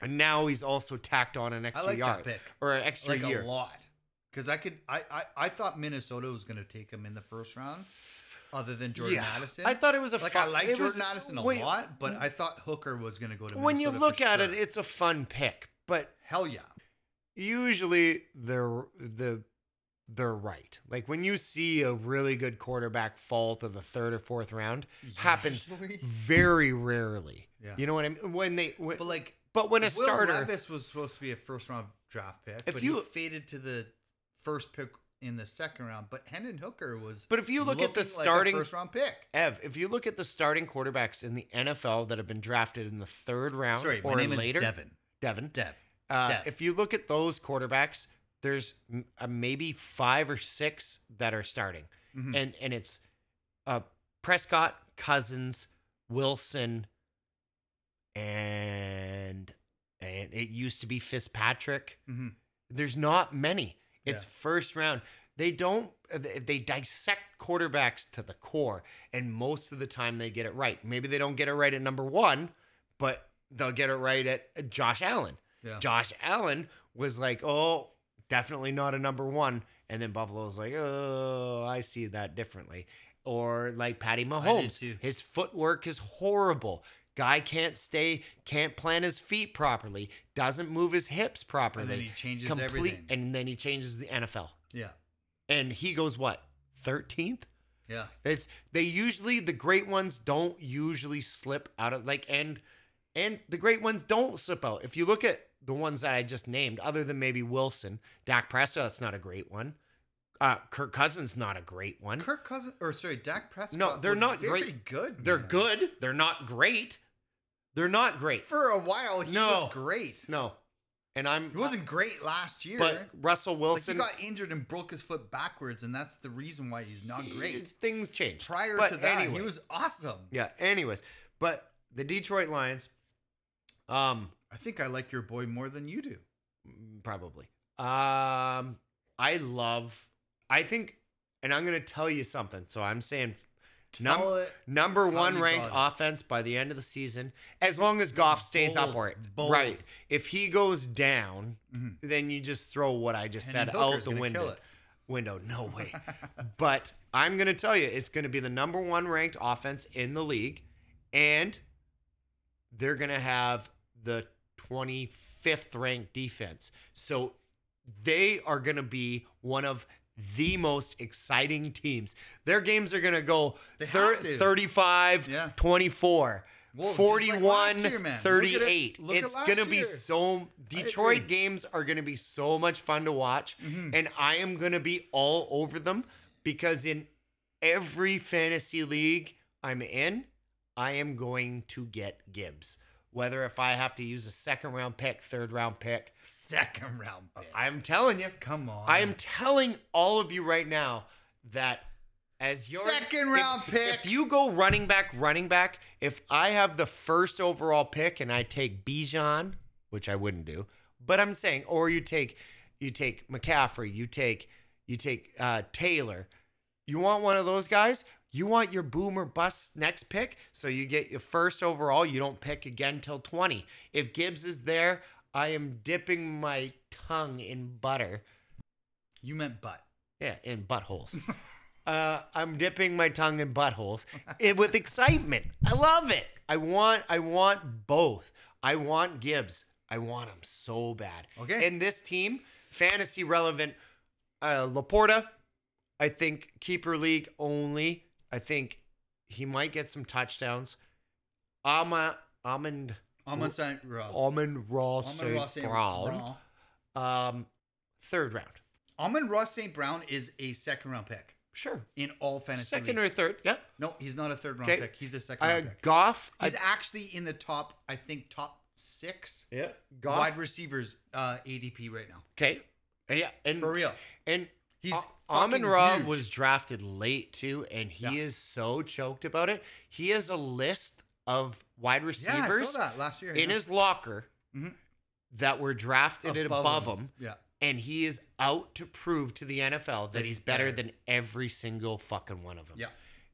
and now he's also tacked on an extra like that yard pick. or an extra like year. a lot. Because I could, I, I, I thought Minnesota was going to take him in the first round, other than Jordan Yeah. Addison. I thought it was a like fun- I like it was- Jordan Addison a when- lot, but I thought Hooker was going to go to. Minnesota when you look at sure. it, it's a fun pick, but hell yeah. usually they're the they're right. Like when you see a really good quarterback fall to the third or fourth round, happens very rarely. Yeah. You know what I mean? When they when, But like, but when a Will starter Levis was supposed to be a first round draft pick, If but you- he faded to the first pick in the second round. But Hendon Hooker was. But if you look at the looking like starting- first round pick, Ev, if you look at the starting quarterbacks in the NFL that have been drafted in the third round sorry, or my name later, is Devin. Devin, Dev. Uh, Dev. if you look at those quarterbacks, there's m- uh, maybe five or six that are starting, Mhm. and and it's uh, Prescott, Cousins, Wilson, and and it used to be Fitzpatrick. Mhm. There's not many. It's Yeah. first round. They don't. They they dissect quarterbacks to the core, and most of the time they get it right. Maybe they don't get it right at number one, but they'll get it right at Josh Allen. Yeah. Josh Allen was like, oh, definitely not a number one. And then Buffalo's like, oh, I see that differently. Or like Patty Mahomes, his footwork is horrible. Guy can't stay, can't plant his feet properly, doesn't move his hips properly. And he changes everything. And then he changes the NFL. Yeah. And he goes, what, 13th? Yeah. It's they usually the great ones don't usually slip out of like and and the great ones don't slip out. If you look at the ones that I just named, other than maybe Wilson, Dak Prescott's not a great one. Uh, Kirk Cousins not a great one. Kirk Cousins, or sorry, Dak Prescott. No, they're not very great. Good. They're man. good. They're not great. They're not great. For a while, he No. was great. No, and I'm He wasn't great last year. but Russell like he Wilson got injured and broke his foot backwards, and that's the reason why he's not great. Things change. Prior But to that, anyway, he was awesome. yeah. Anyways, but the Detroit Lions, um, I think I like your boy more than you do. probably. Um, I love. I think, and I'm gonna tell you something. So I'm saying, num- number one ranked offense by the end of the season, as long as Goff stays Bold, upright. bold. Right. If he goes down, Mhm. then you just throw what I just said Hooker's out the window. Window, no way. but I'm gonna tell you, it's gonna be the number one ranked offense in the league, and they're gonna have the 25th ranked defense. So they are gonna be one of the most exciting teams. Their games are go thir- to. 35, Yeah. 24. Well, just like 41 year, man. Look at it- 38 look it's gonna be so detroit games are gonna be so much fun to watch Mm-hmm. and i am gonna be all over them because in every fantasy league i'm in i am going to get gibbs whether if i have to use a second round pick third round pick Second round pick. i'm telling you Come on. I am telling all of you right now that as your Second if- round pick. if you go running back, running back, if I have the first overall pick and I take Bijan, which I wouldn't do, but I'm saying, or you take you take McCaffrey, you take you take uh, Taylor, you want one of those guys. You want your boomer bust next pick, so you get your first overall. You don't pick again till 20. If Gibbs is there, I am dipping my tongue in butter. You meant butt. Yeah, in buttholes. uh, I'm dipping my tongue in buttholes it, with excitement. I love it. I want, I want both. I want Gibbs. I want him so bad. Okay. And this team, fantasy relevant. Uh, Laporta, I think keeper league only. I think he might get some touchdowns. Ama, Amon, Amon Saint. Amon-Ra Amon St. Brown. Um, third round. Amon-Ra St. Brown is a second round pick Sure. in all fantasy Second leagues. or third. Yeah. No, he's not a third round Okay. pick. He's a second Uh, round pick. Goff. He's I, actually in the top, I think, top six yeah. wide receivers uh, ADP right now. Okay. Yeah. And For real. And He's Amon Ra huge. was drafted late too, and he Yeah. is so choked about it. He has a list of wide Yeah, receivers that last year. in yeah. his locker Mhm. that were drafted above, above him. Yeah. and he is out to prove to the NFL that, he's better. than every single fucking one of them. Yeah.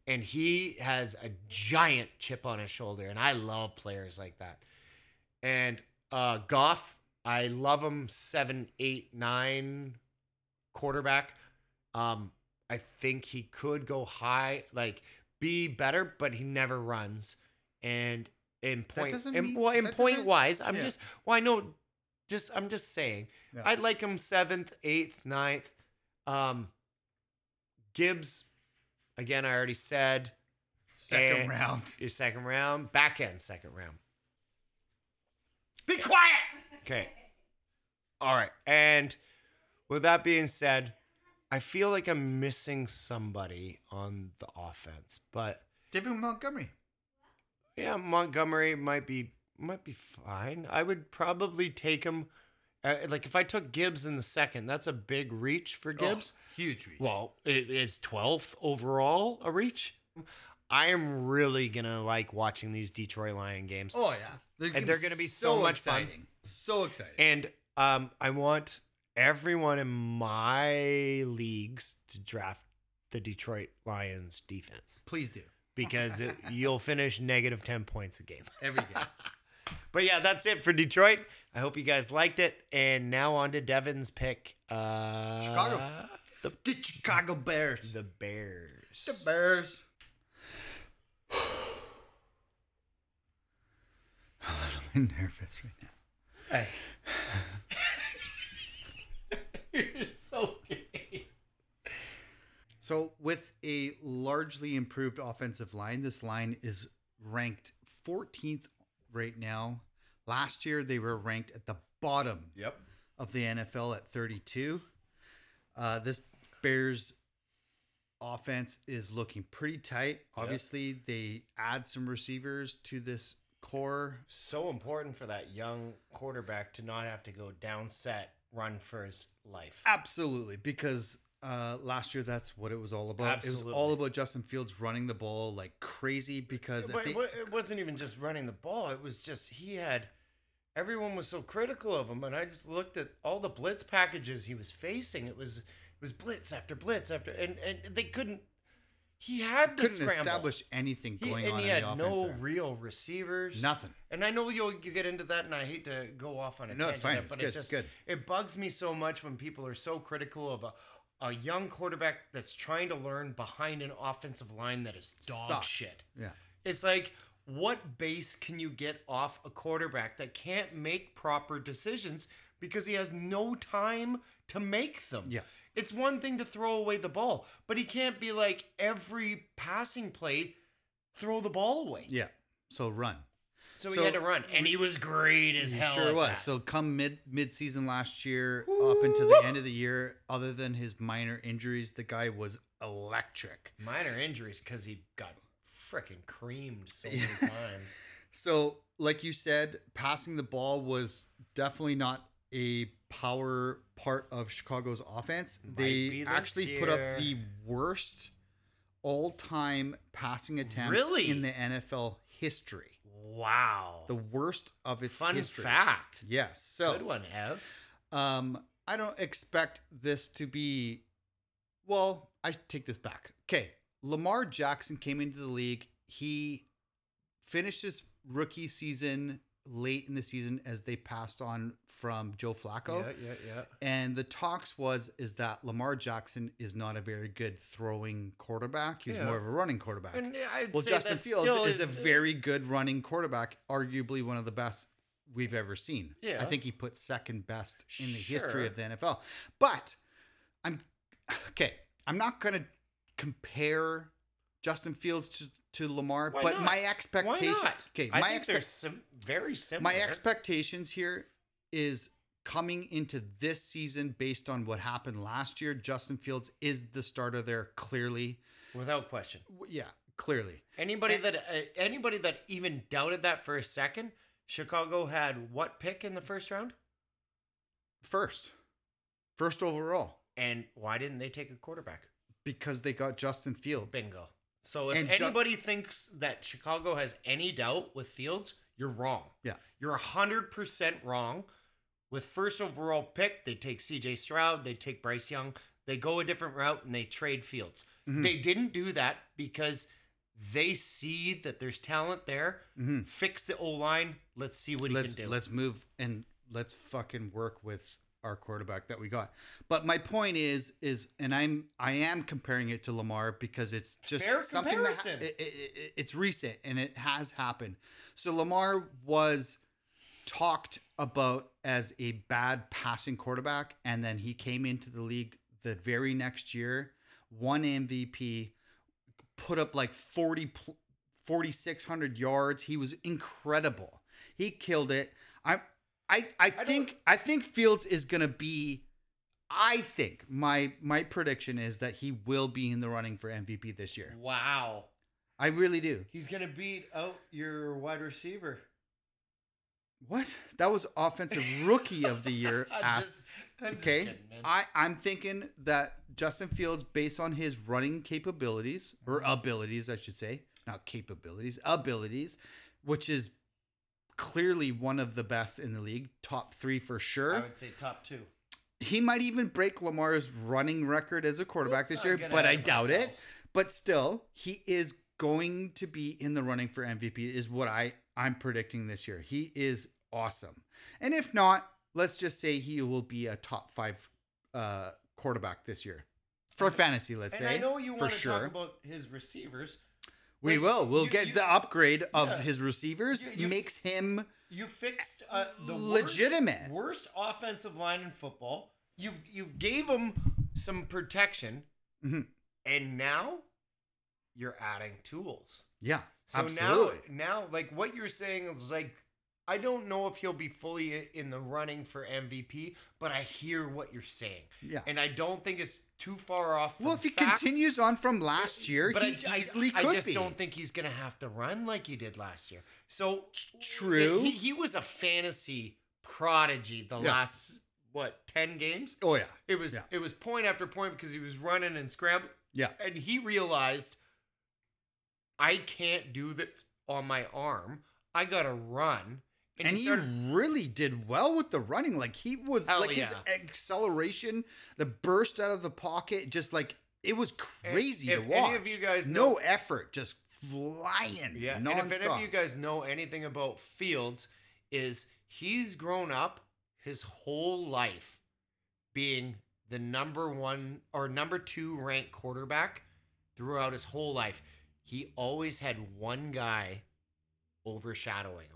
And he has a giant chip on his shoulder, and I love players like that. And uh, Goff, I love him seven, eight, nine quarterback. Um, I think he could go high, like be better, but he never runs. And in point, in, mean- well, in point wise, I'm yeah. just well, I know, just I'm just saying, Yeah. I'd like him seventh, eighth, ninth. Um, Gibbs, again, I already said Second And- round. your second round, back end second round. Be quiet. Okay. All right. And with that being said, I feel like I'm missing somebody on the offense, but David Montgomery. yeah, Montgomery might be might be fine. I would probably take him. Uh, like if I took Gibbs in the second, that's a big reach for Gibbs. Oh, huge reach. Well, it is 12th overall a reach. I am really gonna like watching these Detroit Lion games. oh yeah. They're And they're gonna be so much fun. So exciting. And um, I want everyone in my leagues to draft the Detroit Lions defense Please do. because it, you'll finish negative 10 points a game. Every game. But yeah, that's it for Detroit. I hope you guys liked it. And now on to Devin's pick. Uh, Chicago. The, the Chicago Bears. the Bears. The Bears. I'm a little bit nervous right now. Hey. You're so with a largely improved offensive line, this line is ranked 14th right now. Last year, they were ranked at the bottom Yep. of the NFL at 32. Uh, this Bears offense is looking pretty tight. Obviously, they add some receivers to this core. So important for that young quarterback to not have to go down set, run for his life. Absolutely, because uh, last year that's what it was all about. It was all about Justin Fields running the ball like crazy because at But the- it it wasn't even just running the ball. It was just he had everyone was so critical of him, and I just looked at all the blitz packages he was facing. It was it was blitz after blitz after, and and they couldn't. He had to couldn't scramble. establish anything He, going and on he in had the offense. no there. real receivers. Nothing. And I know you'll you get into that, and I hate to go off on a No, it's fine. It's but good. it It's good. it bugs me so much when people are so critical of a a young quarterback that's trying to learn behind an offensive line that is dog Sucks. shit. Yeah. It's like, what base can you get off a quarterback that can't make proper decisions because he has no time to make them? Yeah. It's one thing to throw away the ball, but he can't be like every passing play, throw the ball away. Yeah. So run. So, So- he had to run, and he was great as He hell. sure was. that. So come mid mid season last year up until the end of the year, other than his minor injuries, the guy was electric. minor injuries because he got freaking creamed so many times. So, like you said, passing the ball was definitely not a power part of Chicago's offense. be they actually put up the worst all-time passing attempts Really? in the NFL history. Wow. The worst of its Fun history. fact. Yes. So, Good one, Ev. Um, I don't expect this to be. Well, I take this back. Okay, Lamar Jackson came into the league. He finished his rookie season late in the season as they passed on from Joe Flacco. Yeah, yeah, yeah. And the talks was is that Lamar Jackson is not a very good throwing quarterback. He's Yeah. more of a running quarterback. Well, Justin Fields still is, a very good running quarterback, arguably one of the best we've ever seen. Yeah. I think he put second best in the Sure. history of the NFL. But I'm okay. I'm not going to compare Justin Fields to, to Lamar, Why but not? my Why not? Okay, I my think they're sim- very similar. my expectations here is coming into this season based on what happened last year. Justin Fields is the starter there, clearly. without question. W- Yeah, clearly. Anybody that uh, anybody that even doubted that for a second, Chicago had what pick in the first round? First, first overall, And why didn't they take a quarterback? because they got Justin Fields. Bingo. So if And Ju- anybody thinks that Chicago has any doubt with Fields, you're wrong. Yeah. You're 100% wrong. With first overall pick, they take CJ Stroud, they take Bryce Young, they go a different route and they trade Fields. Mm-hmm. They didn't do that because they see that there's talent there. Fix the O line. Let's see what he Mm-hmm. let's can do. let's move and let's fucking work with our quarterback that we got. But my point is is and I'm I am comparing it to Lamar because it's just Fair something that comparison. it, it, it- it's recent and it has happened. So Lamar was talked about as a bad passing quarterback and then he came into the league the very next year, won MVP, put up like 40 4600 yards. He was incredible. He killed it. I I I think I think Fields is going to be I think my my prediction is that he will be in the running for MVP this year. wow. I really do. He's going to beat out your wide receiver. What? That was offensive rookie of the year. Ass. just- I'm just okay. kidding. I I'm thinking that Justin Fields based on his running capabilities or Mm-hmm. abilities, I should say, not capabilities, abilities, which is clearly one of the best in the league, top 3 for sure. I would say top two. he might even break Lamar's running record as a quarterback Let's this year, but I doubt it. But still, he is going to be in the running for MVP is what I I'm predicting this year. He is awesome. And if not, let's just say he will be a top 5 uh quarterback this year. For fantasy, let's And say. I know you want to sure. talk about his receivers. We Like, will. We'll you- get you- the upgrade of Yeah. his receivers You- makes him You fixed uh, the Legitimate. worst, worst offensive line in football. You've you've gave him some protection, Mhm. and now you're adding tools. yeah, So absolutely. now, now, like what you're saying is like I don't know if he'll be fully in the running for MVP, but I hear what you're saying. Yeah. And I don't think it's too far off. Well, if he facts, continues on from last year, but he I, I- easily I, could just be. don't think he's gonna have to run like he did last year. So True. He, he was a fantasy prodigy the Yeah. last what ten games. oh yeah, It was Yeah. it was point after point because he was running and scrambling, yeah. and he realized I can't do this on my arm. I gotta run, And, he he started. really did well with the running. Like he was Hell like his acceleration, the burst out of the pocket, just like it was crazy if to any watch. of you guys no effort, just flying. Yeah, nonstop. and if any of you guys know anything about Fields, is he's grown up his whole life being the number one or number two ranked quarterback throughout his whole life. He always had one guy overshadowing him,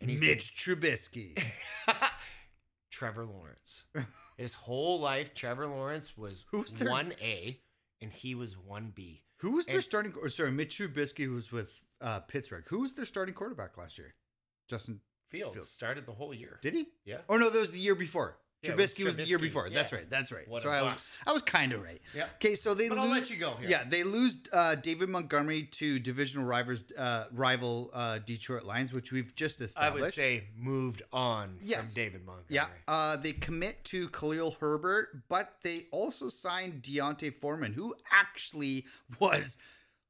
and he's Mitch Trubisky. Trevor Lawrence. His whole life, Trevor Lawrence was Who's their- one A, and he was one B. Who was their And- starting? Or sorry, Mitch Trubisky was with uh, Pittsburgh. Who was their starting quarterback last year? Justin Fields, Fields. started the whole year. did he? Yeah. Oh no, that was the year before. Yeah, it was Trubisky was, the year Trubisky. before. That's right. That's right. What so I was. I was kind of right. Yeah. Okay, so they But lose. I'll let you go here. Yeah, they lose uh, David Montgomery to divisional rivals, uh, rival uh, Detroit Lions, which we've just established. I would say moved on Yes. from David Montgomery. Yeah, uh, they commit to Khalil Herbert, but they also signed D'Onta Foreman, who actually was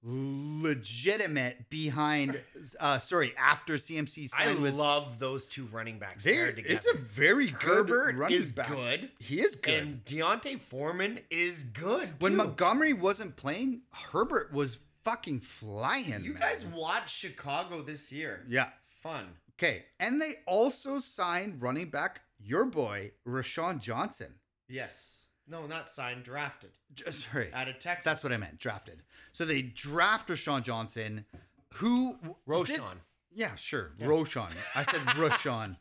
legitimate behind. Uh, sorry, after CMC I signed with. love those two running backs There, paired together. it's a very good Herbert running is back. good. He is good. And D'Onta Foreman is good. when too. Montgomery wasn't playing, Herbert was fucking flying. you man. guys watch Chicago this year. yeah. Fun. Okay, and they also signed running back your boy Rashawn Johnson. Yes. No, not signed, drafted. J- Sorry, Out of Texas. That's what I meant. Drafted. So they draft Rashawn Johnson, who Roschon. this- yeah, sure. Roschon. I said Rashawn.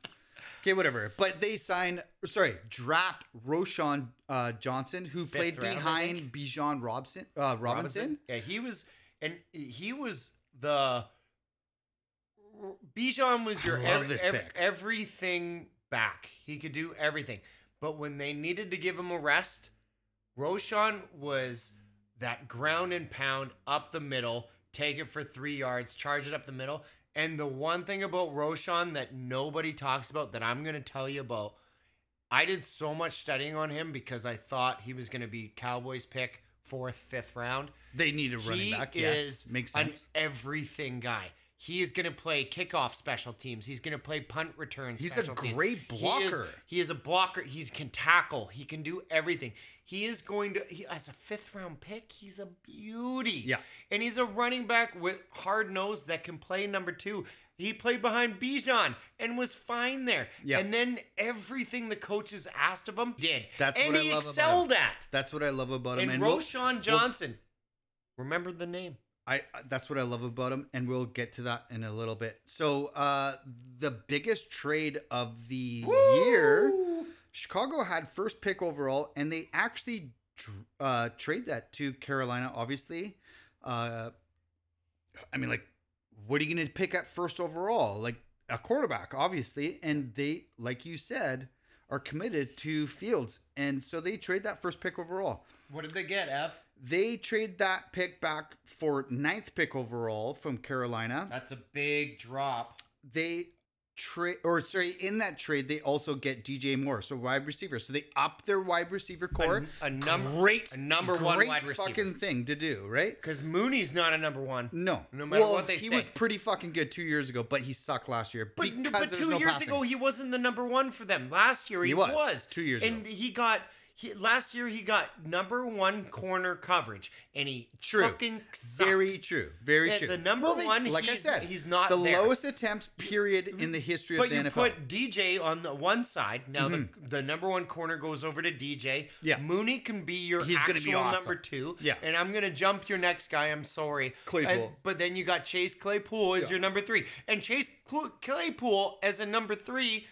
Okay, whatever. But they sign. Sorry, draft Roschon uh, Johnson, who played round, I behind Bijan Robinson. Uh, Robinson. Yeah, he was, and he was the. Bijan was your love ev- this ev- pick. everything back. He could do everything. But when they needed to give him a rest, Roschon was that ground and pound up the middle, take it for three yards, charge it up the middle. And the one thing about Roschon that nobody talks about that I'm going to tell you about, I did so much studying on him because I thought he was going to be Cowboys pick fourth, fifth round. They need a running he back. Yes, makes sense. an everything guy. He is going to play kickoff special teams. He's going to play punt returns. He's a special teams. great He is- blocker. He is, a blocker. He can tackle. He can do everything. He is going to, he, as a fifth round pick, he's a beauty. Yeah. And he's a running back with hard nose that can play number two. He played behind Bijan and was fine there. Yeah. And then everything the coaches asked of him did. That's and what I he love about excelled him. at. That's what I love about him. And, we'll- Roschon Johnson, remember the name. I that's what I love about him, and we'll get to that in a little bit. So, uh, the biggest trade of the year, Chicago had first pick overall, and they actually uh, trade that to Carolina. Obviously, uh, I mean, like, what are you going to pick at first overall? Like a quarterback, obviously, and they, like you said, are committed to Fields, and so they trade that first pick overall. What did they get, Ev? They trade that pick back for ninth pick overall from Carolina. That's a big drop. They trade, or sorry, in that trade they also get DJ Moore, so wide receiver. So they up their wide receiver core. a number- great, a number one great wide receiver. fucking thing to do, right? Because Mooney's not a number one. No, No matter well, what they he say. He was pretty fucking good two years ago, but he sucked last year But, because but two no years passing. ago, he wasn't the number one for them. Last year, he, He was, two years and ago. he got. He, last year he got number one corner coverage, and he True. fucking sucked. Very true. Very true. a number one, like I said, he's not the there. lowest attempts period in the history But of the NFL. But you put DJ on the one side. Now the, the number one corner goes over to DJ. Mm-hmm. Yeah. Mooney can be your He's gonna be awesome. number two. Yeah. And I'm gonna jump your next guy. I'm sorry. Claypool. And- but then you got Chase Claypool as your number three, and Chase Cl- Claypool as a number three.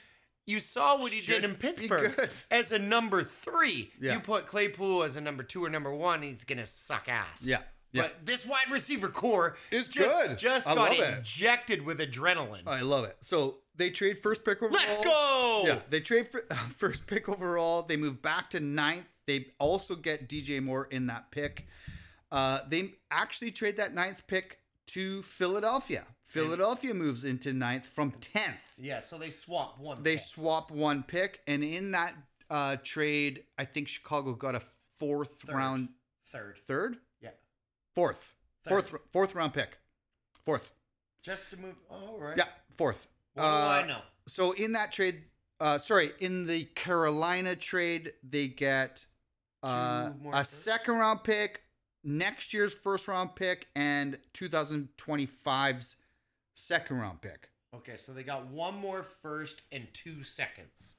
You saw what he Should did in Pittsburgh as a number three. Yeah. You put Claypool as a number two or number one, he's gonna suck ass. Yeah. Yeah. But this wide receiver core Is just, good. Just I got love it. injected with adrenaline. I love it. So they trade first pick overall. Let's go. Yeah, they trade for, first pick overall. They move back to ninth. They also get DJ Moore in that pick. Uh, they actually trade that ninth pick to Philadelphia. Philadelphia moves into ninth from tenth. Yeah, so they swap one. They pick. swap one pick, and in that uh, trade, I think Chicago got a fourth Third. round, third. third, Yeah. fourth, Third. fourth, fourth round pick, fourth. Just to move. Oh, right. Yeah, fourth. Do Uh, I know? So in that trade, uh, sorry, in the Carolina trade, they get uh, a second round pick, next year's first round pick, and 2025's second round pick. Okay, so they got one more first and two seconds.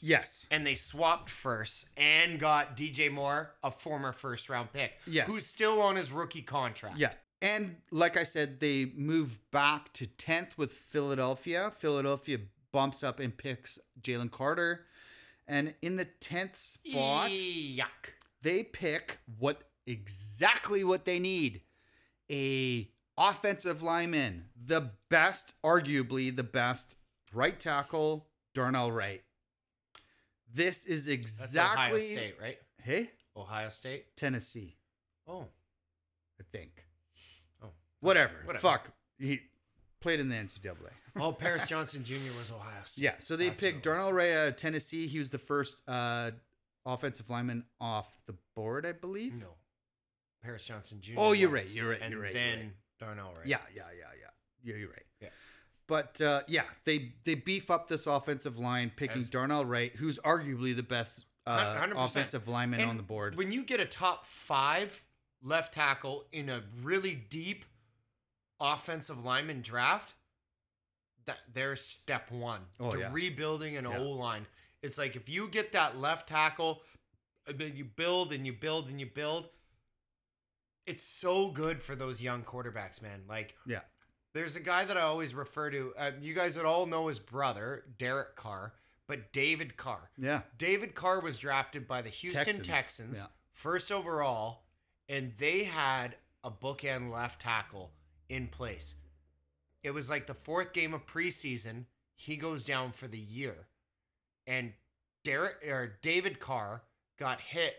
Yes. And they swapped first and got DJ Moore, a former first round pick. Yes. Who's still on his rookie contract. Yeah. And like I said, they move back to 10th with Philadelphia. Philadelphia bumps up and picks Jalen Carter. And in the 10th spot, Yuck. they pick what exactly what they need a offensive lineman the best arguably the best right tackle darnell wright this is exactly Ohio State, right? hey Ohio State. tennessee Oh. i think Oh. whatever, Whatever. fuck he played in the ncaa Oh, Paris Johnson Jr. was Ohio State. yeah so they That's picked what it was. darnell wright out of tennessee he was the first uh offensive lineman off the board i believe No. Paris Johnson Jr. Oh, you're was, right, you're right, And you're right, you're then right. Darnell, right? Yeah, yeah, yeah, yeah. Yeah, you're right. Yeah. But uh, yeah, they they beef up this offensive line, picking As- Darnell Wright, who's arguably the best uh, offensive lineman And on the board. When you get a top five left tackle in a really deep offensive lineman draft, that there's step one Oh, to yeah. rebuilding an Yeah. O line. It's like if you get that left tackle, and then you build and you build and you build. It's so good for those young quarterbacks, man. Like yeah, there's a guy that I always refer to. Uh, you guys would all know his brother, Derek Carr, but David Carr. yeah, David Carr was drafted by the Houston Texans, Texans, yeah. first overall, and they had a bookend left tackle in place. It was like the fourth game of preseason. He goes down for the year, and Derek or David Carr got hit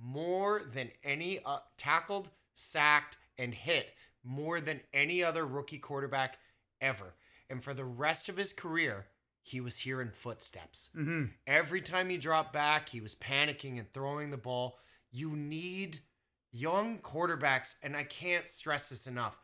more than any uh, tackled, sacked, and hit more than any other rookie quarterback ever. And for the rest of his career, he was hearing footsteps. mm-hmm. Every time he dropped back, he was panicking and throwing the ball. You need young quarterbacks, and I can't stress this enough.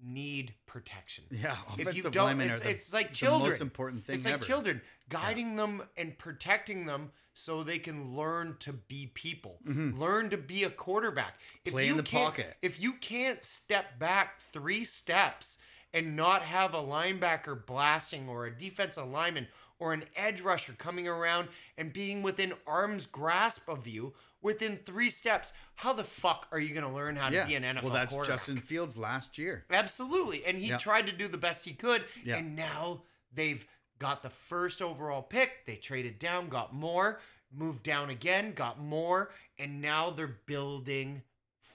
Need protection. yeah. If you don't, it's, the, it's like the children. most important thing It's like ever. children, guiding them and protecting them so they can learn to be people, learn to be a quarterback. If Mm-hmm. Play in you the can't- pocket. If you can't step back three steps and not have a linebacker blasting or a defensive lineman or an edge rusher coming around and being within arm's grasp of you within three steps, how the fuck are you going to learn how to yeah. be an NFL well, that's? Justin Fields last year. Absolutely. And he Yeah. tried to do the best he could. Yeah. And now they've got the first overall pick. They traded down, got more, moved down again, got more, and now they're building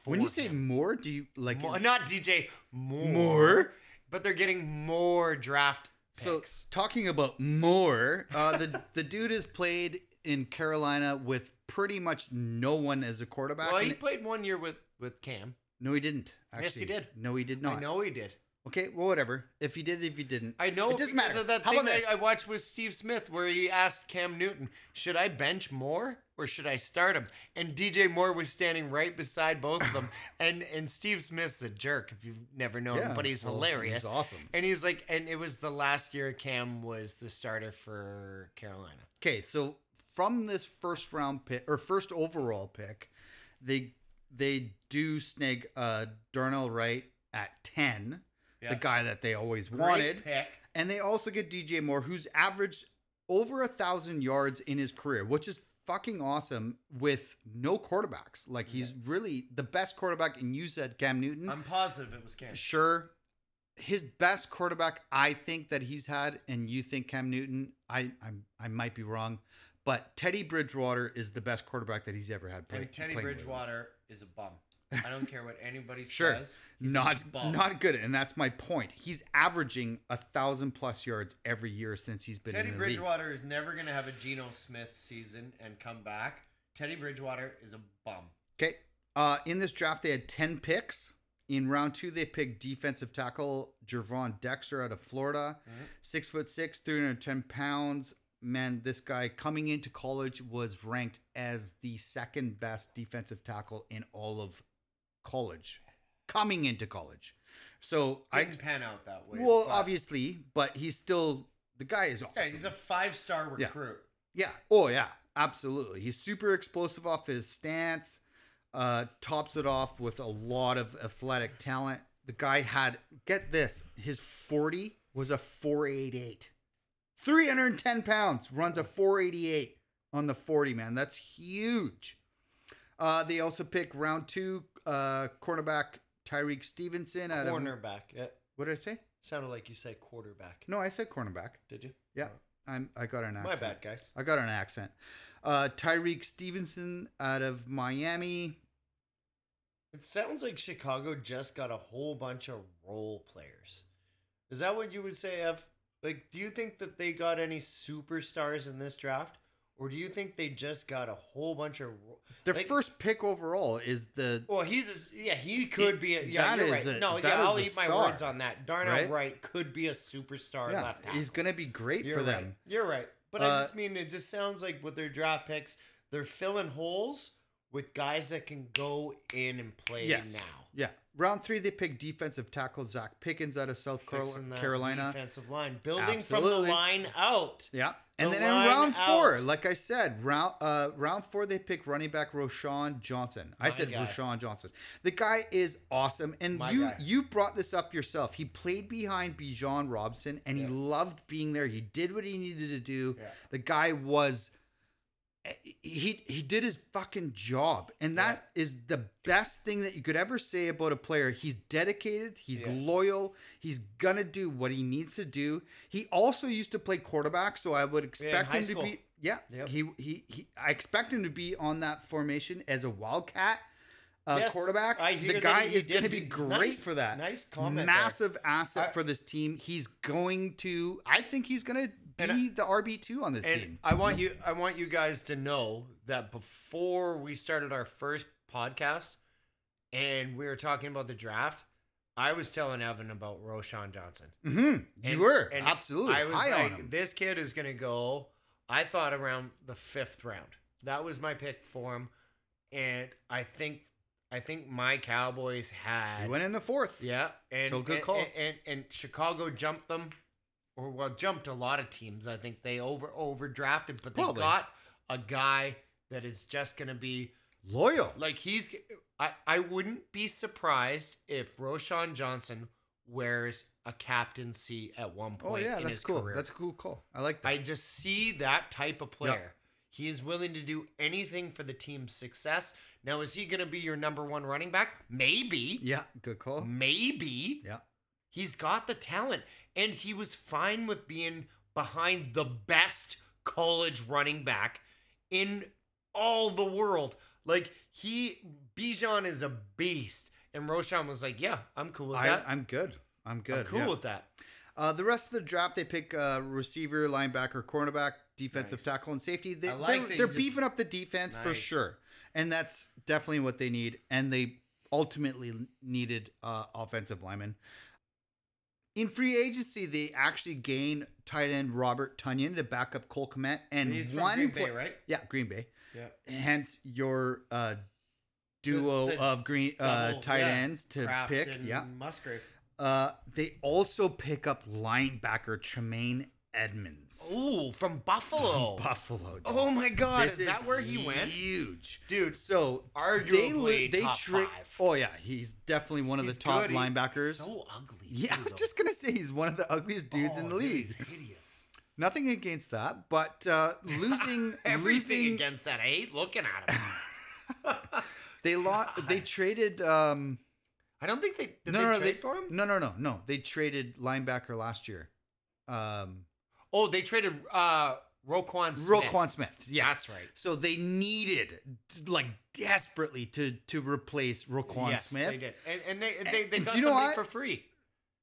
When you say more, do you like? Mo- is- not DJ more, More? but they're getting more draft so picks. talking about more, uh, the the dude has played in Carolina with pretty much no one as a quarterback. well, he played one year with with Cam. no, he didn't. Actually. Yes, he did. No, he did not. I know he did. Okay, well, whatever. If he did, if he didn't, I know It doesn't matter. of that How thing about this? I, I watched with Steve Smith where he asked Cam Newton, "Should I bench more or should I start him?" And DJ Moore was standing right beside both of them, and and Steve Smith's a jerk if you've never known him, Yeah, but he's well, hilarious. he's awesome. And he's like, and it was the last year Cam was the starter for Carolina. Okay, so from this first round pick or first overall pick, they they do snag uh Darnell Wright at ten, Yeah. the guy that they always Great wanted, pick. and they also get DJ Moore, who's averaged over a thousand yards in his career, which is fucking awesome with no quarterbacks. Like he's really the best quarterback, and you said Cam Newton. I'm positive it was Cam. sure his best quarterback I think that he's had and you think Cam Newton I I'm, I might be wrong but Teddy Bridgewater is the best quarterback that he's ever had play, Teddy playing with. Bridgewater is a bum. I don't care what anybody Sure, says. He's not not good, and that's my point. He's averaging a thousand plus yards every year since he's been Teddy in the league. Bridgewater is never going to have a Geno Smith season and come back. Teddy Bridgewater is a bum. Okay. Uh, in this draft, they had 10 picks. In round two, they picked defensive tackle Gervon Dexter out of Florida. Six foot six, 310 pounds. Man, this guy coming into college was ranked as the second best defensive tackle in all of college. Coming into college. So I Didn't pan out that way. well, but- obviously, but he's still the guy is awesome. Yeah, he's a five star Yeah. recruit. Yeah. Oh, yeah. Absolutely. He's super explosive off his stance. Uh, tops it off with a lot of athletic talent. The guy had get this. His forty was a four eight eight. Three hundred and ten pounds. Runs a four eighty eight on the forty. Man, that's huge. Uh, they also pick round two uh, cornerback Tyrique Stevenson out of Cornerback. Yeah. what did I say? Sounded like you said quarterback. No, I said cornerback. Did you? Yeah, I'm. I got an accent. My bad, guys. I got an accent. Uh, Tyrique Stevenson out of Miami. It sounds like Chicago just got a whole bunch of role players. Is that what you would say, Ev? Like, do you think that they got any superstars in this draft? Or do you think they just got a whole bunch of. Their like- first pick overall is the Well, he's a, yeah, he could be. A, yeah, That you're is right. a- no, yeah, I'll eat my star, words on that. Darnell right? Wright could be a superstar yeah. left tackle. He's gonna be great You're for right. them. You're right. But Uh, I just mean it just sounds like with their draft picks, they're filling holes with guys that can go in and play Yes. now. Yeah. Round three, they pick defensive tackle Zacch Pickens out of South Fixing Carolina. defensive line, building Absolutely. from the line out. Yeah. And The then in round four, like I said, round uh, round four, they picked running back Roschon Johnson. I My said guy. Roschon Johnson. The guy is awesome. And My you guy. you brought this up yourself. He played behind Bijan Robson and he loved being there. He did what he needed to do. Yeah. The guy was he he did his fucking job. And that is the best thing that you could ever say about a player. He's dedicated, he's Yeah. loyal, he's gonna do what he needs to do. He also used to play quarterback, so I would expect high him to be yeah. Yep. He, he he I expect him to be on that formation as a wildcat. Uh, Yes, quarterback. I hear the guy is going to be great nice- for that. nice comment there. Massive asset I- for this team. He's going to. I think he's going to Be the RB two on this team. I want you I want you guys to know that before we started our first podcast and we were talking about the draft, I was telling Evan about Roschon Johnson. Mm-hmm. You And- were and absolutely I was high like, this kid is gonna go. I thought around the fifth round. That was my pick for him, and I think I think my Cowboys had He went in the fourth. yeah, and So good and, call. And, and, and Chicago jumped them, or well, jumped a lot of teams. I think they over overdrafted, but they Probably. got a guy that is just gonna be Loyal. like he's. I I wouldn't be surprised if Roschon Johnson wears a captaincy at one oh, point Oh yeah, in that's his cool. career. That's a cool call. I like that. I just see that type of player. He is willing to do anything for the team's success. Now, is he going to be your number one running back? Maybe. yeah, good call. Maybe. Yeah. He's got the talent. And he was fine with being behind the best college running back in all the world. Like, he, Bijan is a beast. And Roschon was like, yeah, I'm cool with I, that. I'm good. I'm good. I'm cool yeah. with that. Uh, the rest of the draft, they pick uh, receiver, linebacker, cornerback, defensive Nice. tackle, and safety. They, I like they're they're just- beefing up the defense for sure, and that's definitely what they need. And they ultimately needed uh, offensive linemen. In free agency, they actually gained tight end Robert Tonyan to back up Cole Kmet and He's from one Green Bay, right? Yeah, Green Bay. Yeah. Hence your uh, duo the of green uh, Double- tight yeah, ends to Kraft pick. Yeah. Musgrave. Uh, they also pick up linebacker Tremaine Edmunds. Ooh, from Buffalo. Buffalo. dude. Oh my God! This is, that where he went? Huge, Dude, So arguably they, they top tra- five. Oh yeah, he's definitely one of He's the top good. He- linebackers. so ugly. yeah, too, I'm though. just gonna say he's one of the ugliest dudes in Oh, the league. he's hideous. Nothing against that, but uh, losing, Everything losing, against that. I hate looking at him. they lost. They traded. Um, I don't think they did no, they no, trade they, for him. No, no, no, no. They traded linebacker last year. Um, Oh, they traded uh Roquan Smith. Roquan Smith. Yeah, That's right. So they needed, like, desperately to to replace Roquan yes, Smith. They did, and, and they they, got do you know somebody what? for free,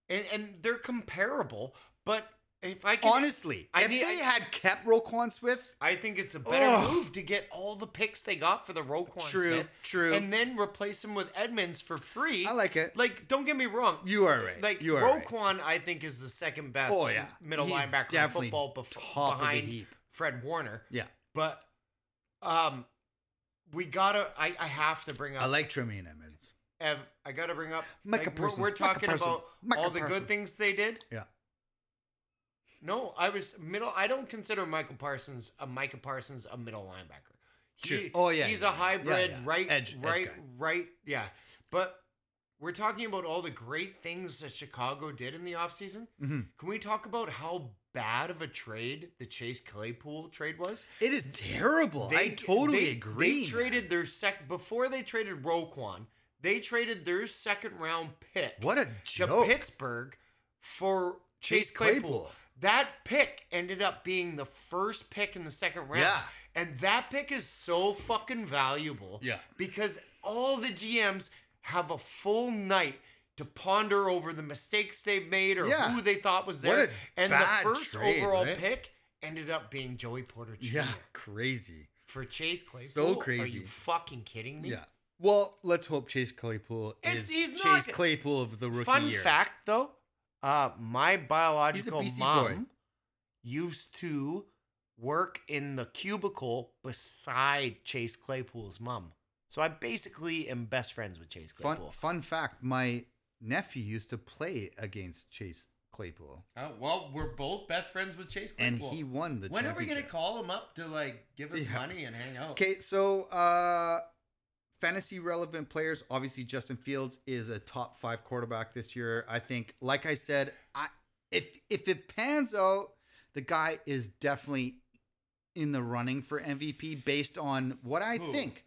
and and they're comparable. But if I can, Honestly, I if they had kept Roquan Smith, I think it's a better Ugh. move to get all the picks they got for the Roquan True, Smith, true. and then replace him with Edmunds for free. I like it. Like, don't get me wrong. You are right. Like You are right. Roquan, I think is the second best Oh, yeah. middle He's linebacker in football bef- top of the behind heap. Fred Warner. yeah, But um, we gotta. I, I have to bring up. I like Tremaine Edmunds. Ev, I gotta bring up. Micah like, we're, Parsons, we're Micah talking Parsons, about Micah all the Parsons. good things they did. Yeah, No, I was middle. I don't consider Michael Parsons a Micah Parsons a middle linebacker. He, True. Oh, yeah, he's yeah, a hybrid, Yeah, yeah. right, Edge- edge right, guy. right. Yeah, but we're talking about all the great things that Chicago did in the offseason. Mhm. Can we talk about how bad of a trade the Chase Claypool trade was? it is terrible. I totally they- agree. They traded their sec before they traded Roquan. They traded their second round pick. What a joke. to. Pittsburgh for Chase, Chase Claypool. Claypool. That pick ended up being the first pick in the second round. Yeah. And that pick is so fucking valuable. Yeah. Because all the GMs have a full night to ponder over the mistakes they've made or Yeah. who they thought was there. and the first trade, overall right? pick ended up being Joey Porter Jr. Yeah, crazy. For Chase Claypool. So crazy. Are you fucking kidding me? Yeah. Well, let's hope Chase Claypool is Chase Claypool of the rookie Fun year. fact though, uh, my biological mom boy. used to work in the cubicle beside Chase Claypool's mom. So I basically am best friends with Chase Claypool. fun fact: my nephew used to play against Chase Claypool, Oh, well, we're both best friends with Chase and Claypool. he won the. when are we gonna call him up to like give us Yeah. money and hang out? Okay, so uh fantasy relevant players, obviously Justin Fields is a top 5 quarterback this year. I think like I said, I if if it pans out, the guy is definitely in the running for MVP based on what I Who? think.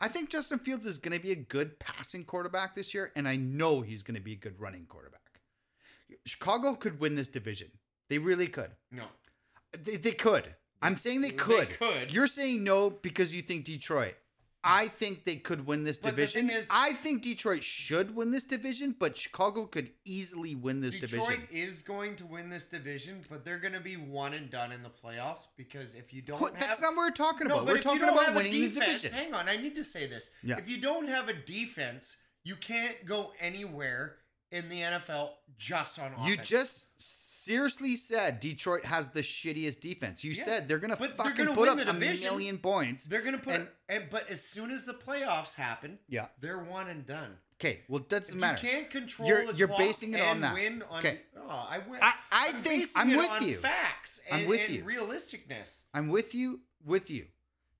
I think Justin Fields is going to be a good passing quarterback this year and I know he's going to be a good running quarterback. Chicago could win this division. They really could. No. They, they could. I'm saying they could. They could. You're saying no because you think Detroit. I think they could win this But the division. is- I think Detroit should win this division, but Chicago could easily win this Detroit division. Detroit is going to win this division, but they're going to be one and done in the playoffs because if you don't What- have That's not what we're talking about. but we're talking about winning the defense- division. Hang on, I need to say this. Yeah. If you don't have a defense, you can't go anywhere in the NFL just on offense. You just seriously said Detroit has the shittiest defense. You Yeah, said they're gonna but they're fucking gonna put up a million points. they're gonna put, and- and, but as soon as the playoffs happen, Yeah. they're one and done. Okay, well that doesn't If matter. you can't control You're- the you're basing it on that. win on, Okay. oh, I, win, I- I I'm think- I'm with you. Facts I'm with and you. realisticness. I'm with you. With you.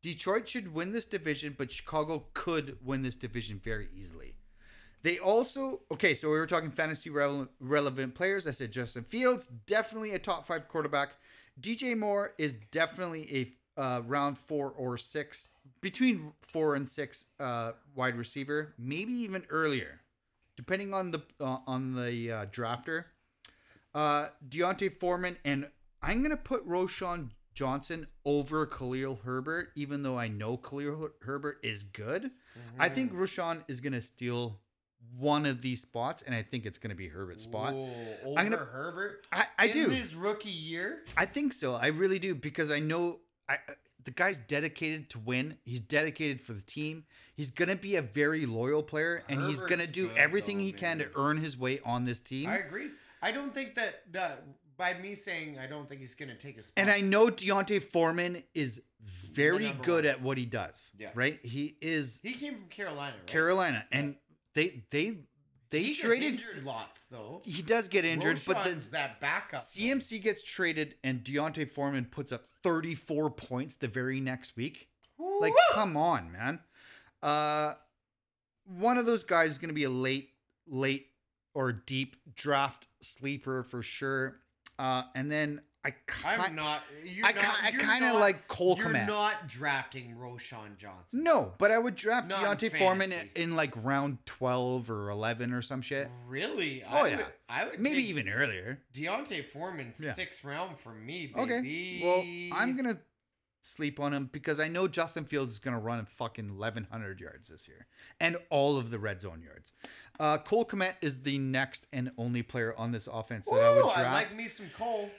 Detroit should win this division, but Chicago could win this division very easily. They also okay. So we were talking fantasy relevant, relevant players. I said Justin Fields, definitely a top five quarterback. DJ Moore is definitely a uh, round four or six, between four and six uh, wide receiver, maybe even earlier, depending on the uh, on the uh, drafter. Uh, D'Onta Foreman and I'm gonna put Roschon Johnson over Khalil Herbert, even though I know Khalil Her- Herbert is good. I think Roschon is gonna steal one of these spots, and I think it's gonna be Herbert's spot. Whoa, over I'm gonna- Herbert. I, I in do. his rookie year. I think so. I really do because I know I uh, the guy's dedicated to win. He's dedicated for the team. He's gonna be a very loyal player, and he's gonna do everything though, he can to earn his way on this team. I agree. I don't think that uh, by me saying I don't think he's going to take a spot. And I know D'Onta Foreman is very good one. at what he does. Yeah. Right? He is he came from Carolina. Right? Carolina, and they they they He traded. lots though. He does get injured, but the that backup. CMC gets traded, and D'Onta Foreman puts up 34 points the very next week. Like, come on, man. Uh, one of those guys is going to be a late, late or deep draft sleeper for sure. Uh, and then I I I'm kind not. You're I not, I kinda like Cole Kmet. You're Kmet. not drafting Roschon Johnson. no, but I would draft Not in D'Onta Foreman fantasy. in like round twelve or eleven or some shit. Really? Oh, I yeah. Would, I would Maybe take even earlier. D'Onta Foreman Yeah. sixth round for me, baby. Okay. Well, I'm gonna sleep on him because I know Justin Fields is gonna run fucking 1100 yards this year and all of the red zone yards. Uh, Cole Kmet is the next and only player on this offense that I would Ooh, draft. I like me some Cole.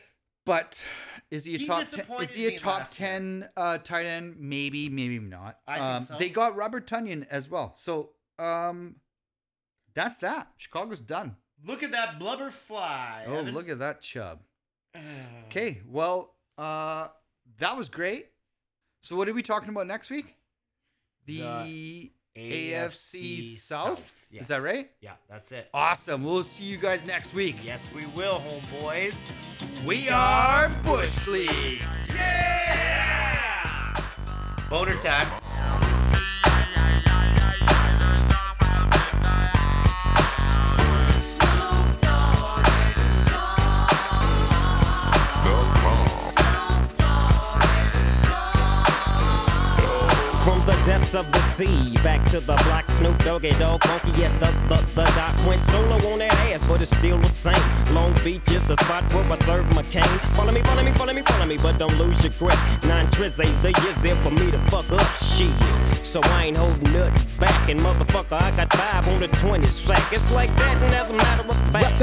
But is he a He top? 10, disappointed is he a top last ten uh, tight end? Maybe, maybe not. I think um, so. They got Robert Tonyan as well. So um, that's that. Chicago's done. Look at that blubber fly. Oh, Evan. look at that chub. Okay, well, uh, that was great. So what are we talking about next week? The, AFC, South. Is that right? Yeah, that's it. Awesome. We'll see you guys next week. Yes, we will, homeboys. We are Bush League. Yeah! Boner time. Depths of the sea, back to the block, Snoop Doggy Dogg, funky yes, the, the, the doc went solo on that ass, but it's still the same. Long Beach is the spot where I serve my cane. Follow me, follow me, follow me, follow me, but don't lose your grip. Nine trizzies, the years there for me to fuck up shit. So I ain't holding nothing back, and motherfucker, I got five on the 20 sack. It's like that, and as a matter of fact,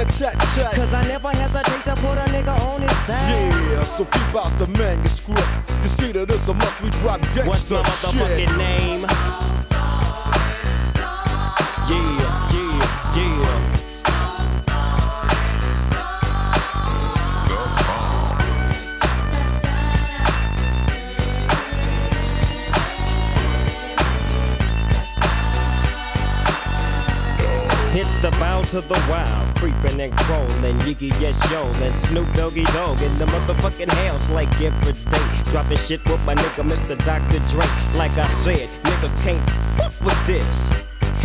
cause I never hesitate to put a nigga on his back. Yeah, so keep out the manuscript. You see that it's a must we drop gangsta What's my motherfucking shit. name? Yeah, yeah, yeah. It's the bow to the wild, creeping and crawling, Yiggy yes yo, and Snoop Doggy Dogg in the motherfucking house like every day. Dropping shit with my nigga Mr. Dr. Dre. Like I said, niggas can't fuck with this.